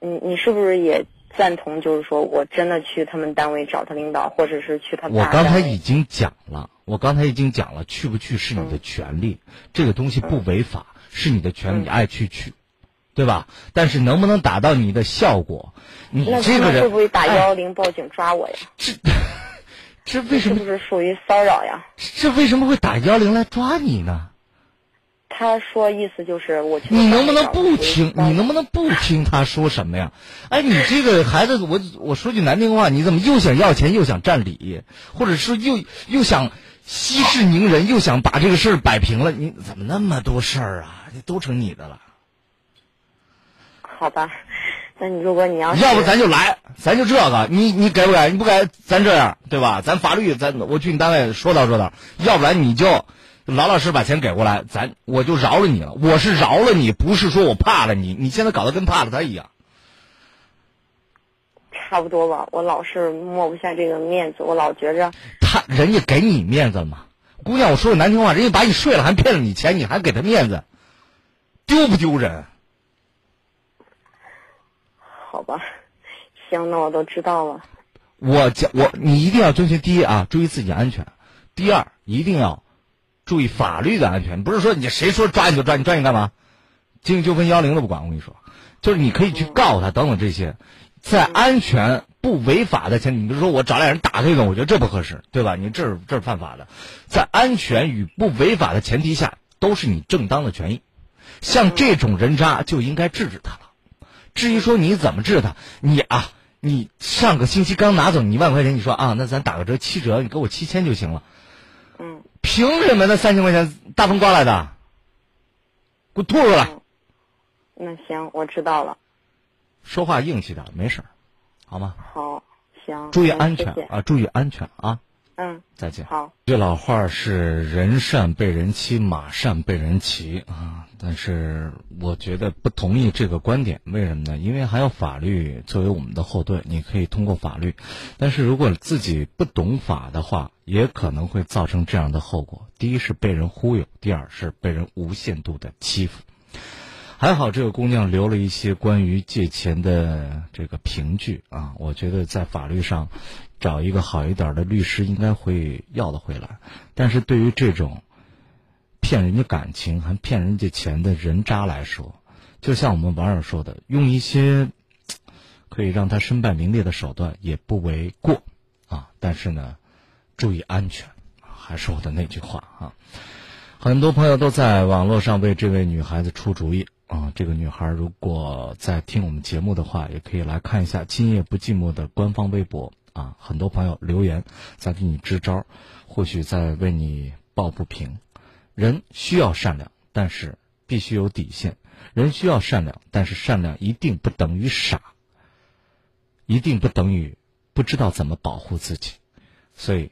你你是不是也赞同？就是说我真的去他们单位找他领导，或者是去他我刚才已经讲了，我刚才已经讲了，去不去是你的权利，这个东西不违法，是你的权利，你爱去去，对吧？但是能不能达到你的效果，你这个人会不会打哎幺幺零报警抓我呀？这这为什么是不是属于骚扰呀？这为什么会打幺零来抓你呢？他说意思就是我去你能不能不听？你能不能不听他说什么呀？哎，你这个孩子，我我说句难听话，你怎么又想要钱又想占理，或者是又又想息事宁人，又想把这个事儿摆平了？你怎么那么多事儿啊？这都成你的了？好吧，那你如果你要是要不咱就来，咱就这个，你你给不给？你不给，咱这样对吧？咱法律，咱我去你单位说道说道，要不然你就老老实实把钱给过来，咱我就饶了你了。我是饶了你，不是说我怕了你。你现在搞得跟怕了他一样。差不多吧，我老是抹不下这个面子，我老觉着他人家给你面子了吗？姑娘，我说句难听话，人家把你睡了，还骗了你钱，你还给他面子，丢不丢人？好吧，行，那我都知道了。我讲我，你一定要遵循第一啊，注意自己安全；第二，一定要注意法律的安全。不是说你谁说抓你就抓，你抓你干嘛？经济纠纷幺零都不管。我跟你说，就是你可以去告他等等这些，在安全不违法的前提，你比如说我找俩人打这种，我觉得这不合适，对吧？你这是这是犯法的，在安全与不违法的前提下，都是你正当的权益。像这种人渣就应该制止他了。至于说你怎么治他，你啊，你上个星期刚拿走你一万块钱，你说啊，那咱打个折七折，你给我七千就行了。嗯，凭什么那三千块钱大风刮来的？给我吐出来！那行，我知道了。说话硬气点，没事儿，好吗？好，行。注意安全啊！注意安全啊！嗯，再见。好。这老话是“人善被人欺，马善被人骑”啊，但是我觉得不同意这个观点。为什么呢？因为还有法律作为我们的后盾，你可以通过法律。但是如果自己不懂法的话，也可能会造成这样的后果：第一是被人忽悠，第二是被人无限度的欺负。还好这个姑娘留了一些关于借钱的这个凭据啊，我觉得在法律上找一个好一点的律师应该会要得回来。但是对于这种骗人家感情还骗人家钱的人渣来说，就像我们网友说的，用一些 可以让他身败名裂的手段也不为过啊。但是呢，注意安全，还是我的那句话啊。很多朋友都在网络上为这位女孩子出主意啊！这个女孩如果在听我们节目的话，也可以来看一下“今夜不寂寞”的官方微博啊！很多朋友留言在给你支招，或许在为你抱不平。人需要善良，但是必须有底线。人需要善良，但是善良一定不等于傻，一定不等于不知道怎么保护自己。所以，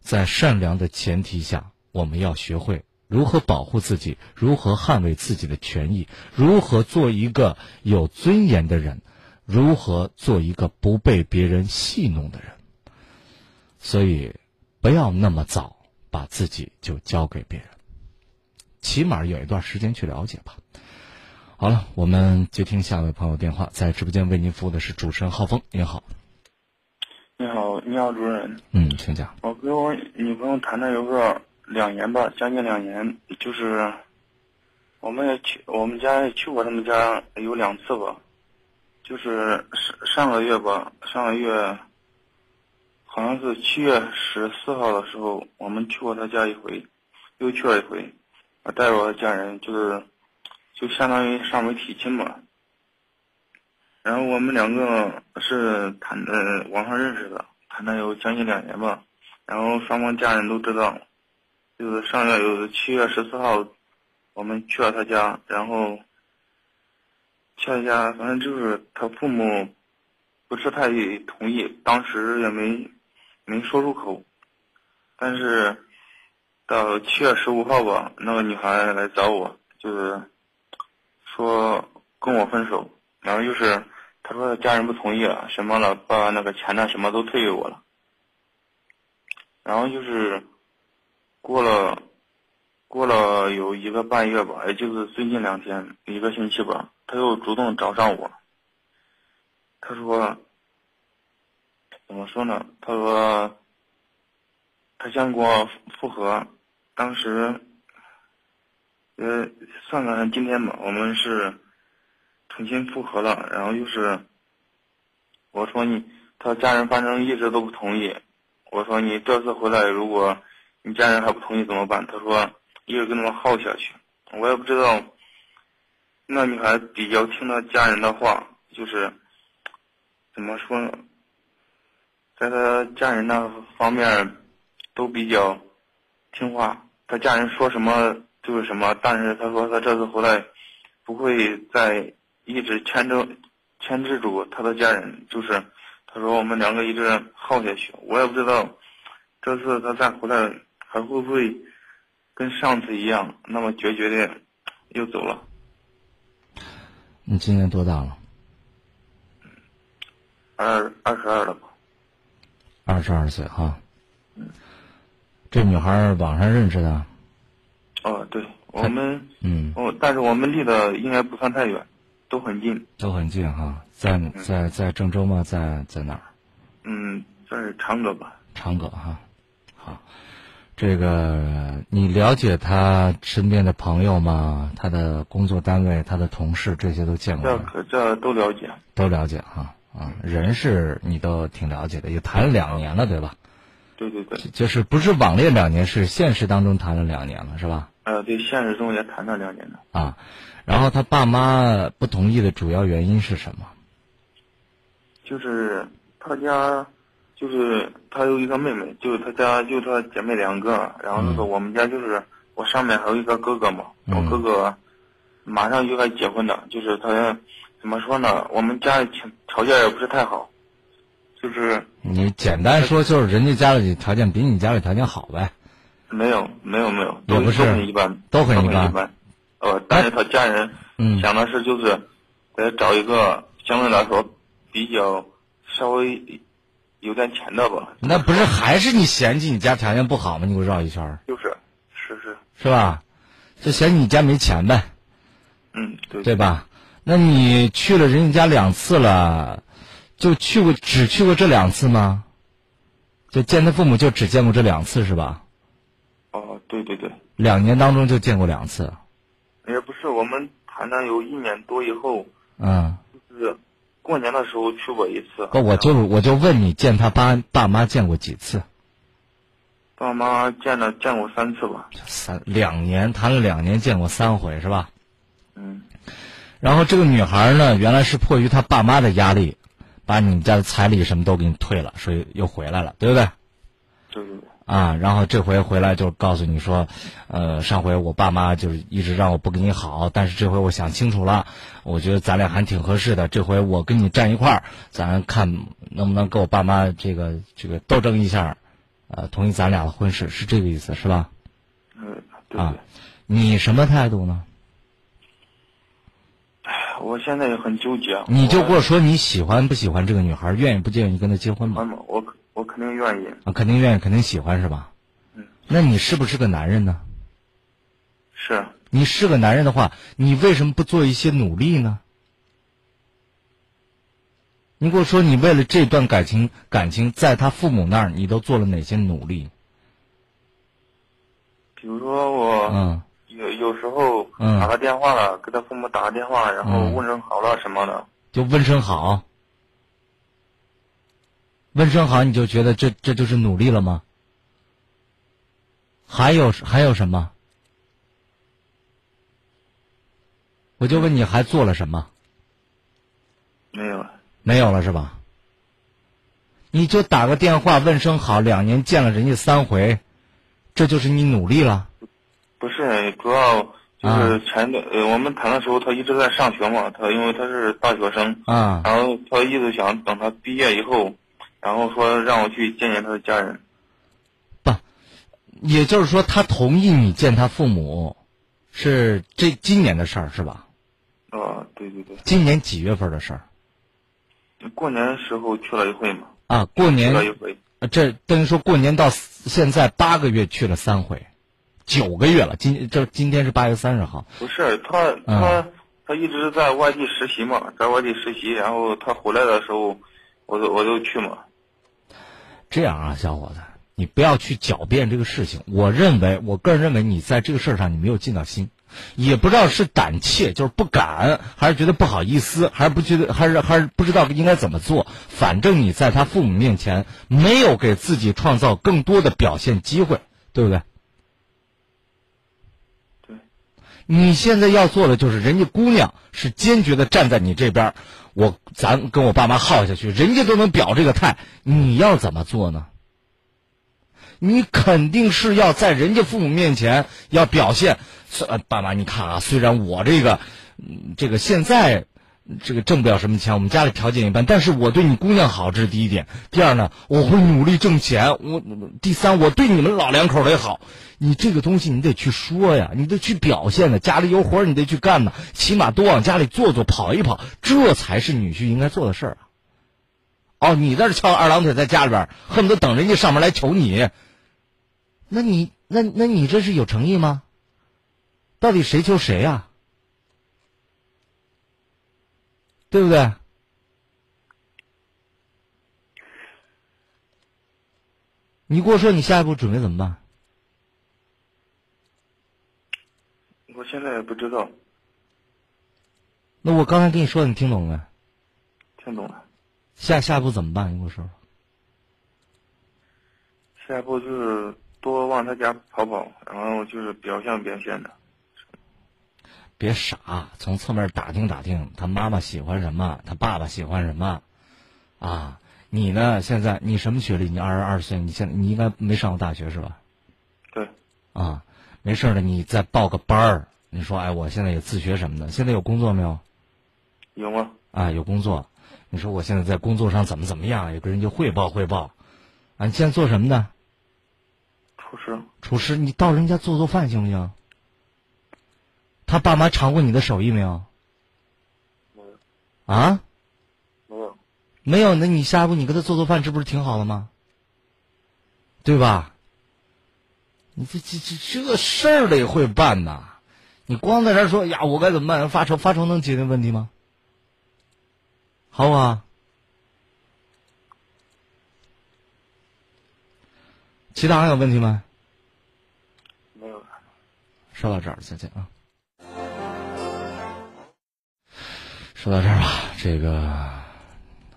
在善良的前提下，我们要学会。如何保护自己？如何捍卫自己的权益？如何做一个有尊严的人？如何做一个不被别人戏弄的人？所以，不要那么早把自己就交给别人，起码有一段时间去了解吧。好了，我们接听下一位朋友电话，在直播间为您服务的是主持人浩峰，您好。你好，你好，主任。嗯，请讲。我跟我女朋友谈了有个。两年吧，将近两年，就是我们也去，我们家也去过他们家有两次吧，就是上上个月吧，上个月好像是七月十四号的时候，我们去过他家一回，又去了一回，我带着我的家人，就是就相当于上门提亲嘛。然后我们两个是谈的网上认识的，谈了有将近两年吧，然后双方家人都知道。就是上个月有七月十四号，我们去了他家，然后去他家，反正就是他父母不是太同意，当时也没没说出口。但是到七月十五号吧，那个女孩来找我，就是说跟我分手，然后就是他说家人不同意了，什么了，把那个钱呢什么都退给我了，然后就是。过了，过了有一个半月吧，也就是最近两天，一个星期吧，他又主动找上我。他说：“怎么说呢？他说他想跟我复合，当时，呃，算算今天吧，我们是重新复合了。然后又是，我说你，他家人反正一直都不同意。我说你这次回来如果。”你家人还不同意怎么办？他说一直跟他们耗下去。我也不知道，那女孩比较听她家人的话，就是怎么说呢，在她家人那方面都比较听话。她家人说什么就是什么，但是她说她这次回来不会再一直牵着牵制住她的家人，就是她说我们两个一直耗下去。我也不知道这次她再回来。还会不会跟上次一样那么决绝的又走了？你今年多大了？二二十二了吧？二十二岁哈。嗯。这女孩网上认识的？哦，对，我们嗯，哦，但是我们离得应该不算太远，都很近。都很近哈，在在在郑州吗？在在哪儿？嗯，在长葛吧。长葛哈，好。这个你了解他身边的朋友吗？他的工作单位、他的同事这些都见过这这都了解。都了解哈啊，人是你都挺了解的，也谈了两年了，对吧？对对对，就是不是网恋两年，是现实当中谈了两年了，是吧？呃，对，现实中也谈了两年了。啊，然后他爸妈不同意的主要原因是什么？就是他家，就是他有一个妹妹，就是他家就他姐妹两个，然后那个我们家就是我上面还有一个哥哥嘛，嗯我哥哥马上就该结婚了，就是他怎么说呢？我们家里条条件也不是太好，就是你简单说就是人家家里条件比你家里条件好呗，没有没有没有，都也不是都很一般，都很一般。呃，但是他家人嗯想的是就是给他找一个相对来说比较稍微有点钱的吧。那不是还是你嫌弃你家条件不好吗？你给我绕一圈儿就是是是，是吧？就嫌弃你家没钱呗，嗯，对对吧？那你去了人家家两次了，就去过只去过这两次吗？就见他父母就只见过这两次是吧？哦，对对对，两年当中就见过两次，也不是我们谈了有一年多以后，嗯，就是过年的时候去过一次。不，我就我就问你见他爸爸妈见过几次？爸妈见了见过三次吧。三两年谈了两年见过三回是吧？嗯，然后这个女孩呢，原来是迫于她爸妈的压力，把你们家的彩礼什么都给你退了，所以又回来了，对不对？对对对，啊，然后这回回来就告诉你说，呃，上回我爸妈就是一直让我不跟你好，但是这回我想清楚了，我觉得咱俩还挺合适的，这回我跟你站一块儿，咱看能不能跟我爸妈这个这个斗争一下，呃，同意咱俩的婚事，是这个意思是吧？嗯，对啊。你什么态度呢？哎 我现在也很纠结。你就跟我说你喜欢不喜欢这个女孩，愿意不愿意跟她结婚吗？我可我肯定愿意。啊，肯定愿意，肯定喜欢是吧？嗯。那你是不是个男人呢？是，你是个男人的话，你为什么不做一些努力呢？你给我说，你为了这段感情，感情在他父母那儿，你都做了哪些努力？比如说我嗯有有时候嗯打个电话了，给他父母打个电话，然后嗯问声好了什么的。就问声好，问声好，你就觉得这这就是努力了吗？还有还有什么？我就问你还做了什么？没有了，没有了是吧？你就打个电话问声好，两年见了人家三回，这就是你努力了。不是，主要就是前段、呃，我们谈的时候他一直在上学嘛，他因为他是大学生，啊，然后他一直想等他毕业以后，然后说让我去见见他的家人。不也就是说，他同意你见他父母，是这今年的事儿是吧？啊，对对对，今年几月份的事儿？过年的时候去了一回嘛，啊，过去年了一回。呃这等于说过年到现在八个月去了三回，九个月了。今这今天是八月三十号，不是他他、他一直在外地实习嘛，在外地实习，然后他回来的时候，我就我就去嘛。这样啊，小伙子，你不要去狡辩这个事情。我认为，我个人认为你在这个事儿上你没有尽到心，也不知道是胆怯，就是不敢，还是觉得不好意思，还是不觉得，还是还是不知道应该怎么做。反正你在他父母面前没有给自己创造更多的表现机会，对不对？对。你现在要做的就是，人家姑娘是坚决的站在你这边儿，我咱跟我爸妈耗下去，人家都能表这个态，你要怎么做呢？你肯定是要在人家父母面前要表现，呃，爸妈，你看啊，虽然我这个，这个现在这个挣不了什么钱，我们家里条件一般，但是我对你姑娘好，这是第一点。第二呢，我会努力挣钱。我第三，我对你们老两口也好。你这个东西你得去说呀，你得去表现的。家里有活你得去干呢，起码多往家里坐坐，跑一跑，这才是女婿应该做的事儿啊。哦，你在这翘二郎腿在家里边，恨不得等人家上门来求你。那你那那你这是有诚意吗？到底谁求谁呀、对不对？你跟我说你下一步准备怎么办？我现在也不知道。那我刚才跟你说，你听懂了没？听懂了。下下一步怎么办？你跟我说。下一步就是多往他家跑跑，然后就是表象表现的。别傻，从侧面打听打听他妈妈喜欢什么，他爸爸喜欢什么，啊，你呢？现在你什么学历？你二十二岁，你现在你应该没上过大学是吧？对，啊，没事的，你再报个班儿。你说，哎，我现在也自学什么的？现在有工作没有？有吗？啊，有工作。你说我现在在工作上怎么怎么样？有个人家汇报汇报。啊，你现在做什么呢？厨师。厨师，你到人家做做饭行不行？他爸妈尝过你的手艺没有？没有。啊？没有。没有，那你下一步你给他做做饭，这不是挺好的吗？对吧？你这这这这事儿得会办呐！你光在这说呀，我该怎么办？发愁发愁能解决问题吗？好不好。其他还有问题吗？没有了。说到这儿，再见啊。说到这儿吧，这个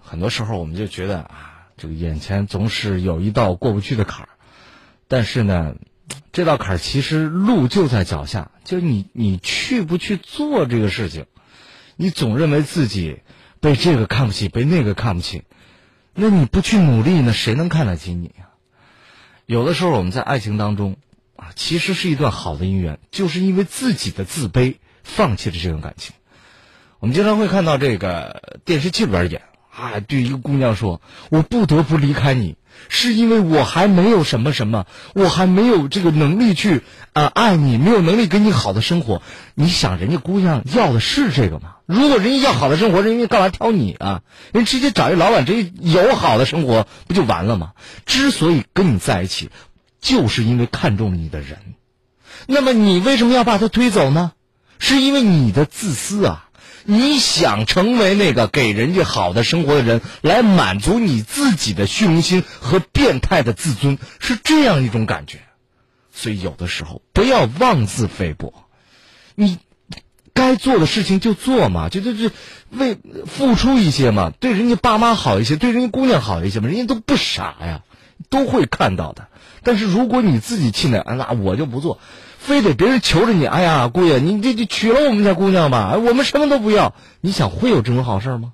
很多时候我们就觉得啊，这个眼前总是有一道过不去的坎儿，但是呢，这道坎儿其实路就在脚下，就是你你去不去做这个事情，你总认为自己被这个看不起，被那个看不起，那你不去努力，那谁能看得起你呀？有的时候我们在爱情当中啊，其实是一段好的姻缘，就是因为自己的自卑，放弃了这段感情。我们经常会看到这个电视剧里边演啊，对一个姑娘说：“我不得不离开你，是因为我还没有什么什么，我还没有这个能力去啊爱你，没有能力给你好的生活。”你想，人家姑娘要的是这个吗？如果人家要好的生活，人家干嘛挑你啊？人直接找一老板，直接有好的生活不就完了吗？之所以跟你在一起，就是因为看中了你的人。那么你为什么要把他推走呢？是因为你的自私啊！你想成为那个给人家好的生活的人，来满足你自己的虚荣心和变态的自尊，是这样一种感觉。所以有的时候不要妄自菲薄，你该做的事情就做嘛，就就就为付出一些嘛，对人家爸妈好一些，对人家姑娘好一些嘛，人家都不傻呀，都会看到的。但是如果你自己气馁，那我就不做。非得别人求着你，哎呀，姑爷，你这就娶了我们家姑娘吧，我们什么都不要。你想会有这种好事吗？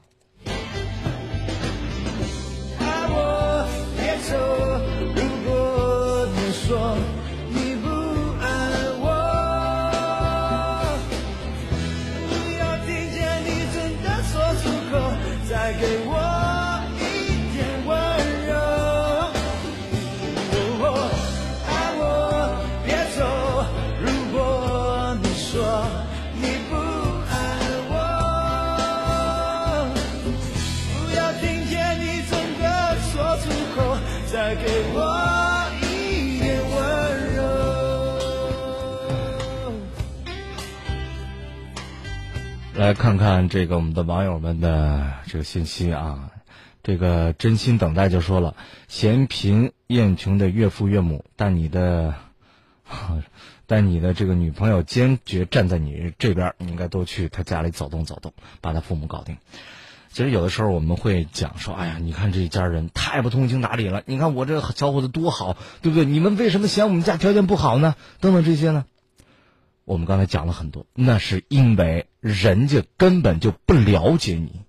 来看看这个我们的网友们的这个信息啊，这个真心等待就说了，嫌贫厌穷的岳父岳母，但你的，但你的这个女朋友坚决站在你这边，你应该多去他家里走动走动，把他父母搞定。其实有的时候我们会讲说，哎呀，你看这一家人太不通情达理了，你看我这小伙子多好，对不对？你们为什么嫌我们家条件不好呢？等等这些呢？我们刚才讲了很多，那是因为人家根本就不了解你。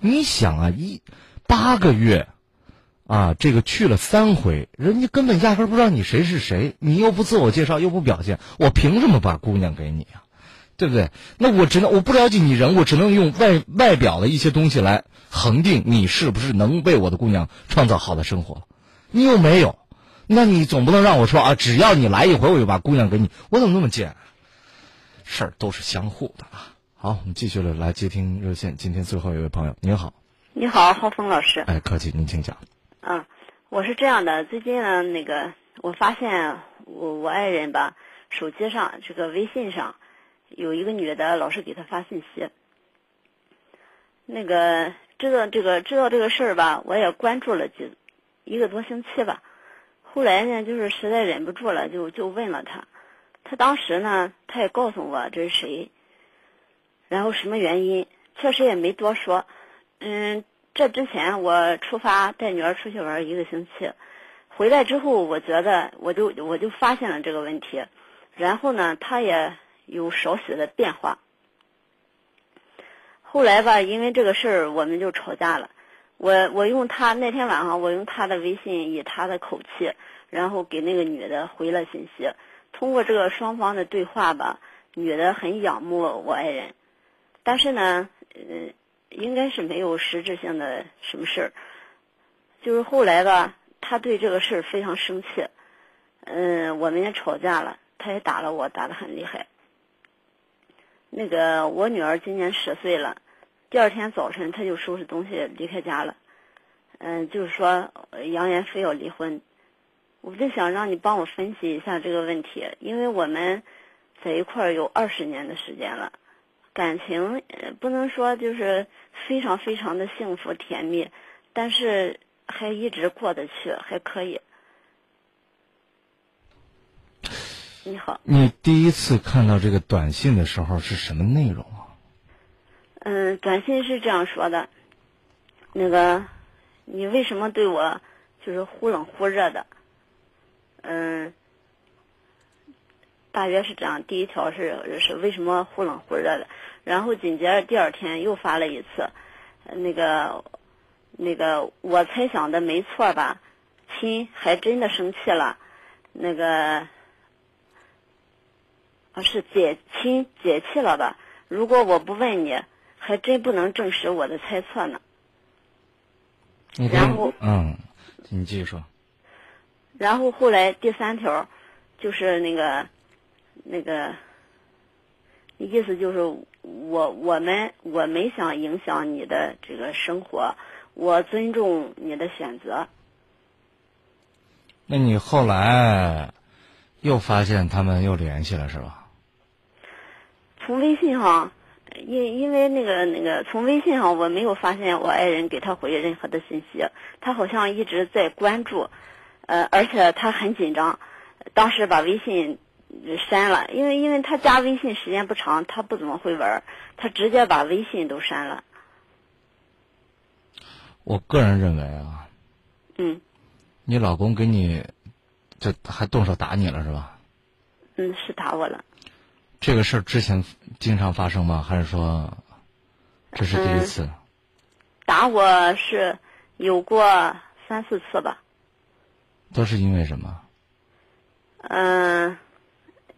你想啊，一八个月，啊，这个去了三回，人家根本压根不知道你谁是谁，你又不自我介绍，又不表现，我凭什么把姑娘给你啊？对不对？那我只能我不了解你人，我只能用外外表的一些东西来恒定你是不是能为我的姑娘创造好的生活。你又没有，那你总不能让我说啊，只要你来一回，我就把姑娘给你，我怎么那么贱？事儿都是相互的啊！好，我们继续了来接听热线。今天最后一位朋友，您好。你好，浩峰老师。哎，客气，您请讲。嗯，我是这样的，最近呢，那个我发现我我爱人吧，手机上这个微信上有一个女的，老是给他发信息。那个知道这个知道这个事儿吧，我也关注了几一个多星期吧。后来呢，就是实在忍不住了，就就问了他。他当时呢，他也告诉我这是谁，然后什么原因，确实也没多说。嗯，这之前我出发带女儿出去玩一个星期，回来之后，我觉得我就我就发现了这个问题，然后呢，他也有少许的变化。后来吧，因为这个事儿，我们就吵架了。我我用他那天晚上，我用他的微信，以他的口气，然后给那个女的回了信息。通过这个双方的对话吧，女的很仰慕我爱人，但是呢，呃，应该是没有实质性的什么事儿。就是后来吧，他对这个事儿非常生气，嗯，我们也吵架了，他也打了我，打得很厉害。那个我女儿今年十岁了，第二天早晨她就收拾东西离开家了，嗯，就是说扬言非要离婚。我就想让你帮我分析一下这个问题，因为我们在一块儿有二十年的时间了，感情不能说就是非常非常的幸福甜蜜，但是还一直过得去，还可以。你好，你第一次看到这个短信的时候是什么内容啊？嗯，短信是这样说的，那个你为什么对我就是忽冷忽热的？嗯，大约是这样。第一条是是为什么忽冷忽热的？然后紧接着第二天又发了一次，那个那个我猜想的没错吧？亲还真的生气了，那个。啊，是解亲解气了吧？如果我不问你，还真不能证实我的猜测呢。然后，嗯，你继续说。然后后来第三条，就是那个，那个，意思就是我我们我没想影响你的这个生活，我尊重你的选择。那你后来又发现他们又联系了，是吧？从微信上，因因为那个那个从微信上我没有发现我爱人给他回任何的信息，他好像一直在关注，呃，而且他很紧张，当时把微信删了，因为因为他加微信时间不长，他不怎么会玩，他直接把微信都删了。我个人认为啊，嗯，你老公给你，这还动手打你了是吧？嗯，是打我了。这个事儿之前经常发生吗？还是说这是第一次？打我是有过三四次吧。都是因为什么？嗯，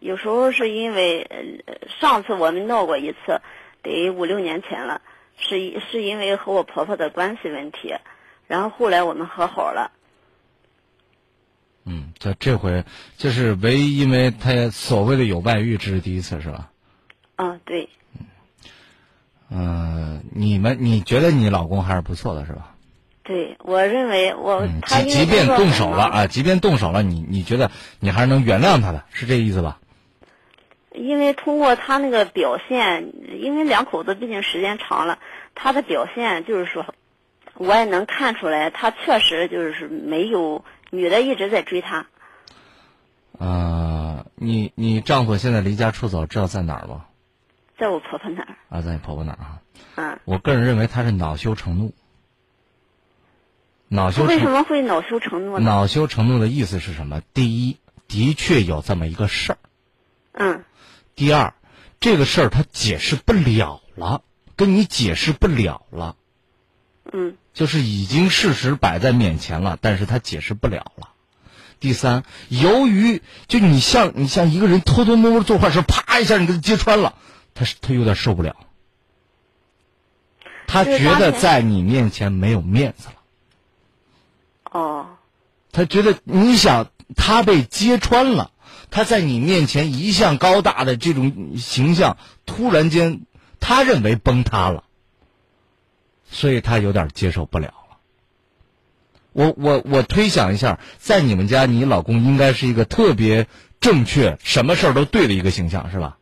有时候是因为上次我们闹过一次，得五六年前了，是是因为和我婆婆的关系问题，然后后来我们和好了。嗯，这这回就是唯一，因为他所谓的有外遇，这是第一次，是吧？啊，对。嗯，你们你觉得你老公还是不错的，是吧？对，我认为我他即便动手了啊，即便动手了，你你觉得你还是能原谅他的，是这意思吧？因为通过他那个表现，因为两口子毕竟时间长了，他的表现就是说，我也能看出来，他确实就是没有。女的一直在追他。啊，你你丈夫现在离家出走，知道在哪儿吗？在我婆婆那儿。啊，在你婆婆那儿啊。嗯。我个人认为他是恼羞成怒。恼羞。为什么会恼羞成怒呢？恼羞成怒的意思是什么？第一，的确有这么一个事儿。嗯。第二，这个事儿他解释不了了，跟你解释不了了。嗯。就是已经事实摆在面前了，但是他解释不了了。第三，由于就你像你像一个人偷偷摸摸做坏事，啪一下你给他揭穿了，他是他有点受不了。他觉得在你面前没有面子了。哦。他觉得你想他被揭穿了，他在你面前一向高大的这种形象，突然间他认为崩塌了。所以他有点接受不了了。我我我推想一下，在你们家，你老公应该是一个特别正确、什么事儿都对的一个形象，是吧？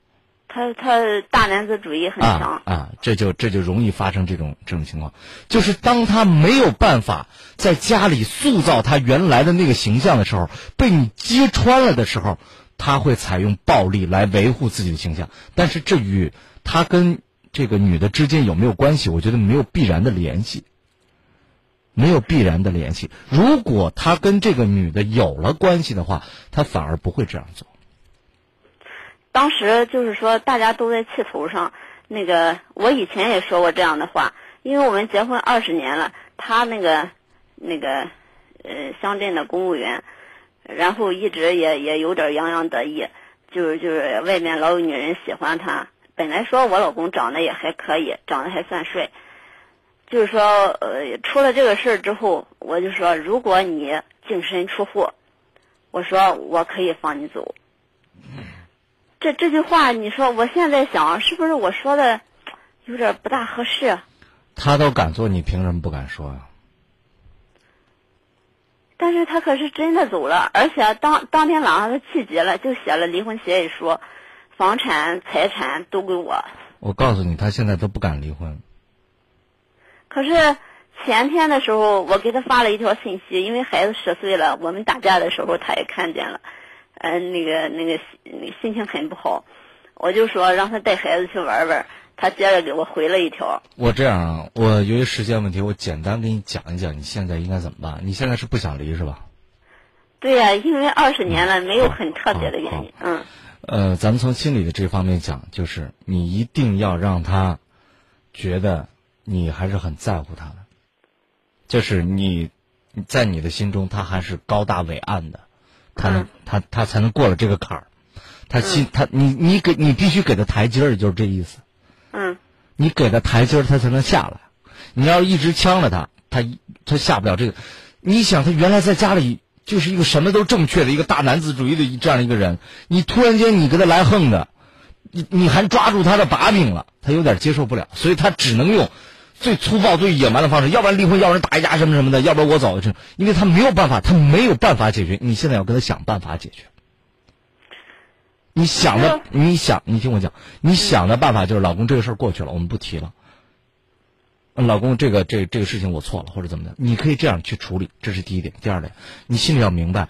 他他大男子主义很强啊，这就这就容易发生这种这种情况。就是当他没有办法在家里塑造他原来的那个形象的时候，被你揭穿了的时候，他会采用暴力来维护自己的形象。但是这与他跟这个女的之间有没有关系？我觉得没有必然的联系，没有必然的联系。如果他跟这个女的有了关系的话，他反而不会这样做。当时就是说，大家都在气头上。那个，我以前也说过这样的话，因为我们结婚二十年了，他那个那个呃乡镇的公务员，然后一直也也有点洋洋得意，就是就是外面老有女人喜欢他。本来说我老公长得也还可以，长得还算帅，就是说呃出了这个事儿之后，我就说如果你净身出户，我说我可以放你走。这这句话，你说我现在想，是不是我说的有点不大合适？他都敢做，你凭什么不敢说呀？但是他可是真的走了，而且当当天晚上他气急了，就写了离婚协议书，房产财产都归我。我告诉你，他现在都不敢离婚。可是前天的时候，我给他发了一条信息，因为孩子十岁了，我们打架的时候他也看见了。嗯，那个那个心心情很不好，我就说让他带孩子去玩玩。他接着给我回了一条。我这样啊，我由于时间问题，我简单给你讲一讲，你现在应该怎么办？你现在是不想离是吧？对呀，因为二十年了，没有很特别的原因。嗯。呃，咱们从心理的这方面讲，就是你一定要让他觉得你还是很在乎他的，就是你在你的心中，他还是高大伟岸的。他能，他他才能过了这个坎儿，他心他你你给你必须给他台阶儿，就是这意思。嗯。你给他台阶儿，他才能下来。你要一直呛着他，他他下不了这个。你想，他原来在家里就是一个什么都正确的一个大男子主义的这样一个人，你突然间你给他来横的，你你还抓住他的把柄了，他有点接受不了，所以他只能用。最粗暴、最野蛮的方式，要不然离婚，要不然打一架什么什么的，要不然我走。这，因为他没有办法，他没有办法解决。你现在要跟他想办法解决。你想的，你想，你听我讲，你想的办法就是，老公这个事儿过去了，我们不提了。老公，这个这这个事情我错了，或者怎么的，你可以这样去处理，这是第一点。第二点，你心里要明白，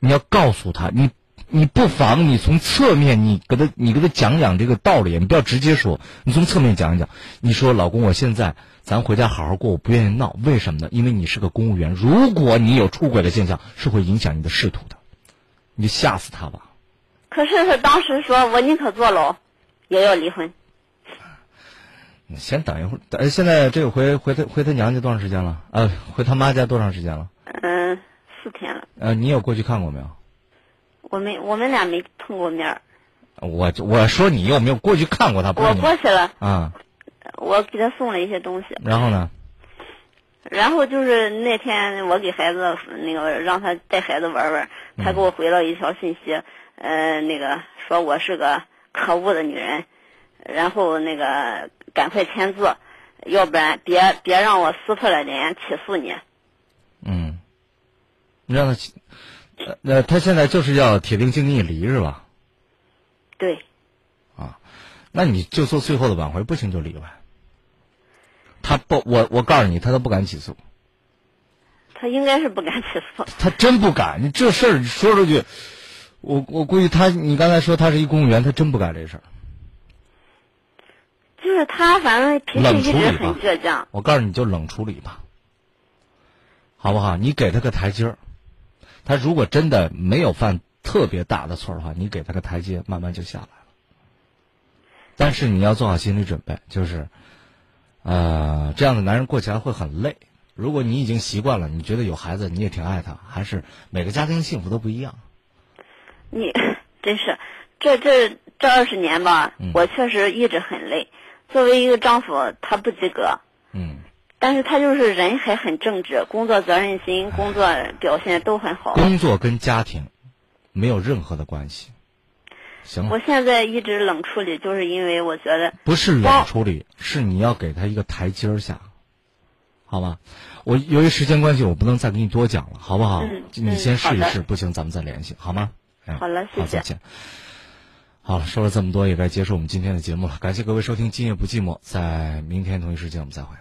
你要告诉他，你。你不妨你从侧面，你给他你给他讲讲这个道理，你不要直接说，你从侧面讲一讲。你说老公，我现在咱回家好好过，我不愿意闹，为什么呢？因为你是个公务员，如果你有出轨的现象，是会影响你的仕途的，你就吓死他吧。可是他当时说我宁可坐牢，也要离婚。你先等一会儿，等现在这回回他回他娘家多长时间了？呃，回他妈家多长时间了？嗯，四天了。呃，你有过去看过没有？我们我们俩没碰过面儿。我我说你有没有过去看过他？我过去了。啊。我给他送了一些东西。然后呢？然后就是那天我给孩子那个让他带孩子玩玩，他给我回了一条信息，呃，那个说我是个可恶的女人，然后那个赶快签字，要不然别别让我撕破了脸起诉你。嗯。你让他。那他现在就是要铁定性跟你离是吧？对。啊，那你就做最后的挽回，不行就离呗。他不，我我告诉你，他都不敢起诉。他应该是不敢起诉。他真不敢，你这事儿说出去，我我估计他，你刚才说他是一公务员，他真不干这事儿。就是他，反正脾气一直很倔强。我告诉你就冷处理吧，好不好？你给他个台阶儿。他如果真的没有犯特别大的错的话，你给他个台阶，慢慢就下来了。但是你要做好心理准备，就是，呃，这样的男人过起来会很累。如果你已经习惯了，你觉得有孩子你也挺爱他，还是每个家庭幸福都不一样。你真是，这这这二十年吧，我确实一直很累。作为一个丈夫，他不及格。嗯。但是他就是人还很正直，工作责任心、工作表现都很好。工作跟家庭没有任何的关系，行。我现在一直冷处理，就是因为我觉得不是冷处理，是你要给他一个台阶下，好吧？我由于时间关系，我不能再给你多讲了，好不好？嗯，你先试一试，不行咱们再联系，好吗？好了，谢谢。再见。好了，说了这么多，也该结束我们今天的节目了。感谢各位收听《今夜不寂寞》，在明天同一时间我们再会。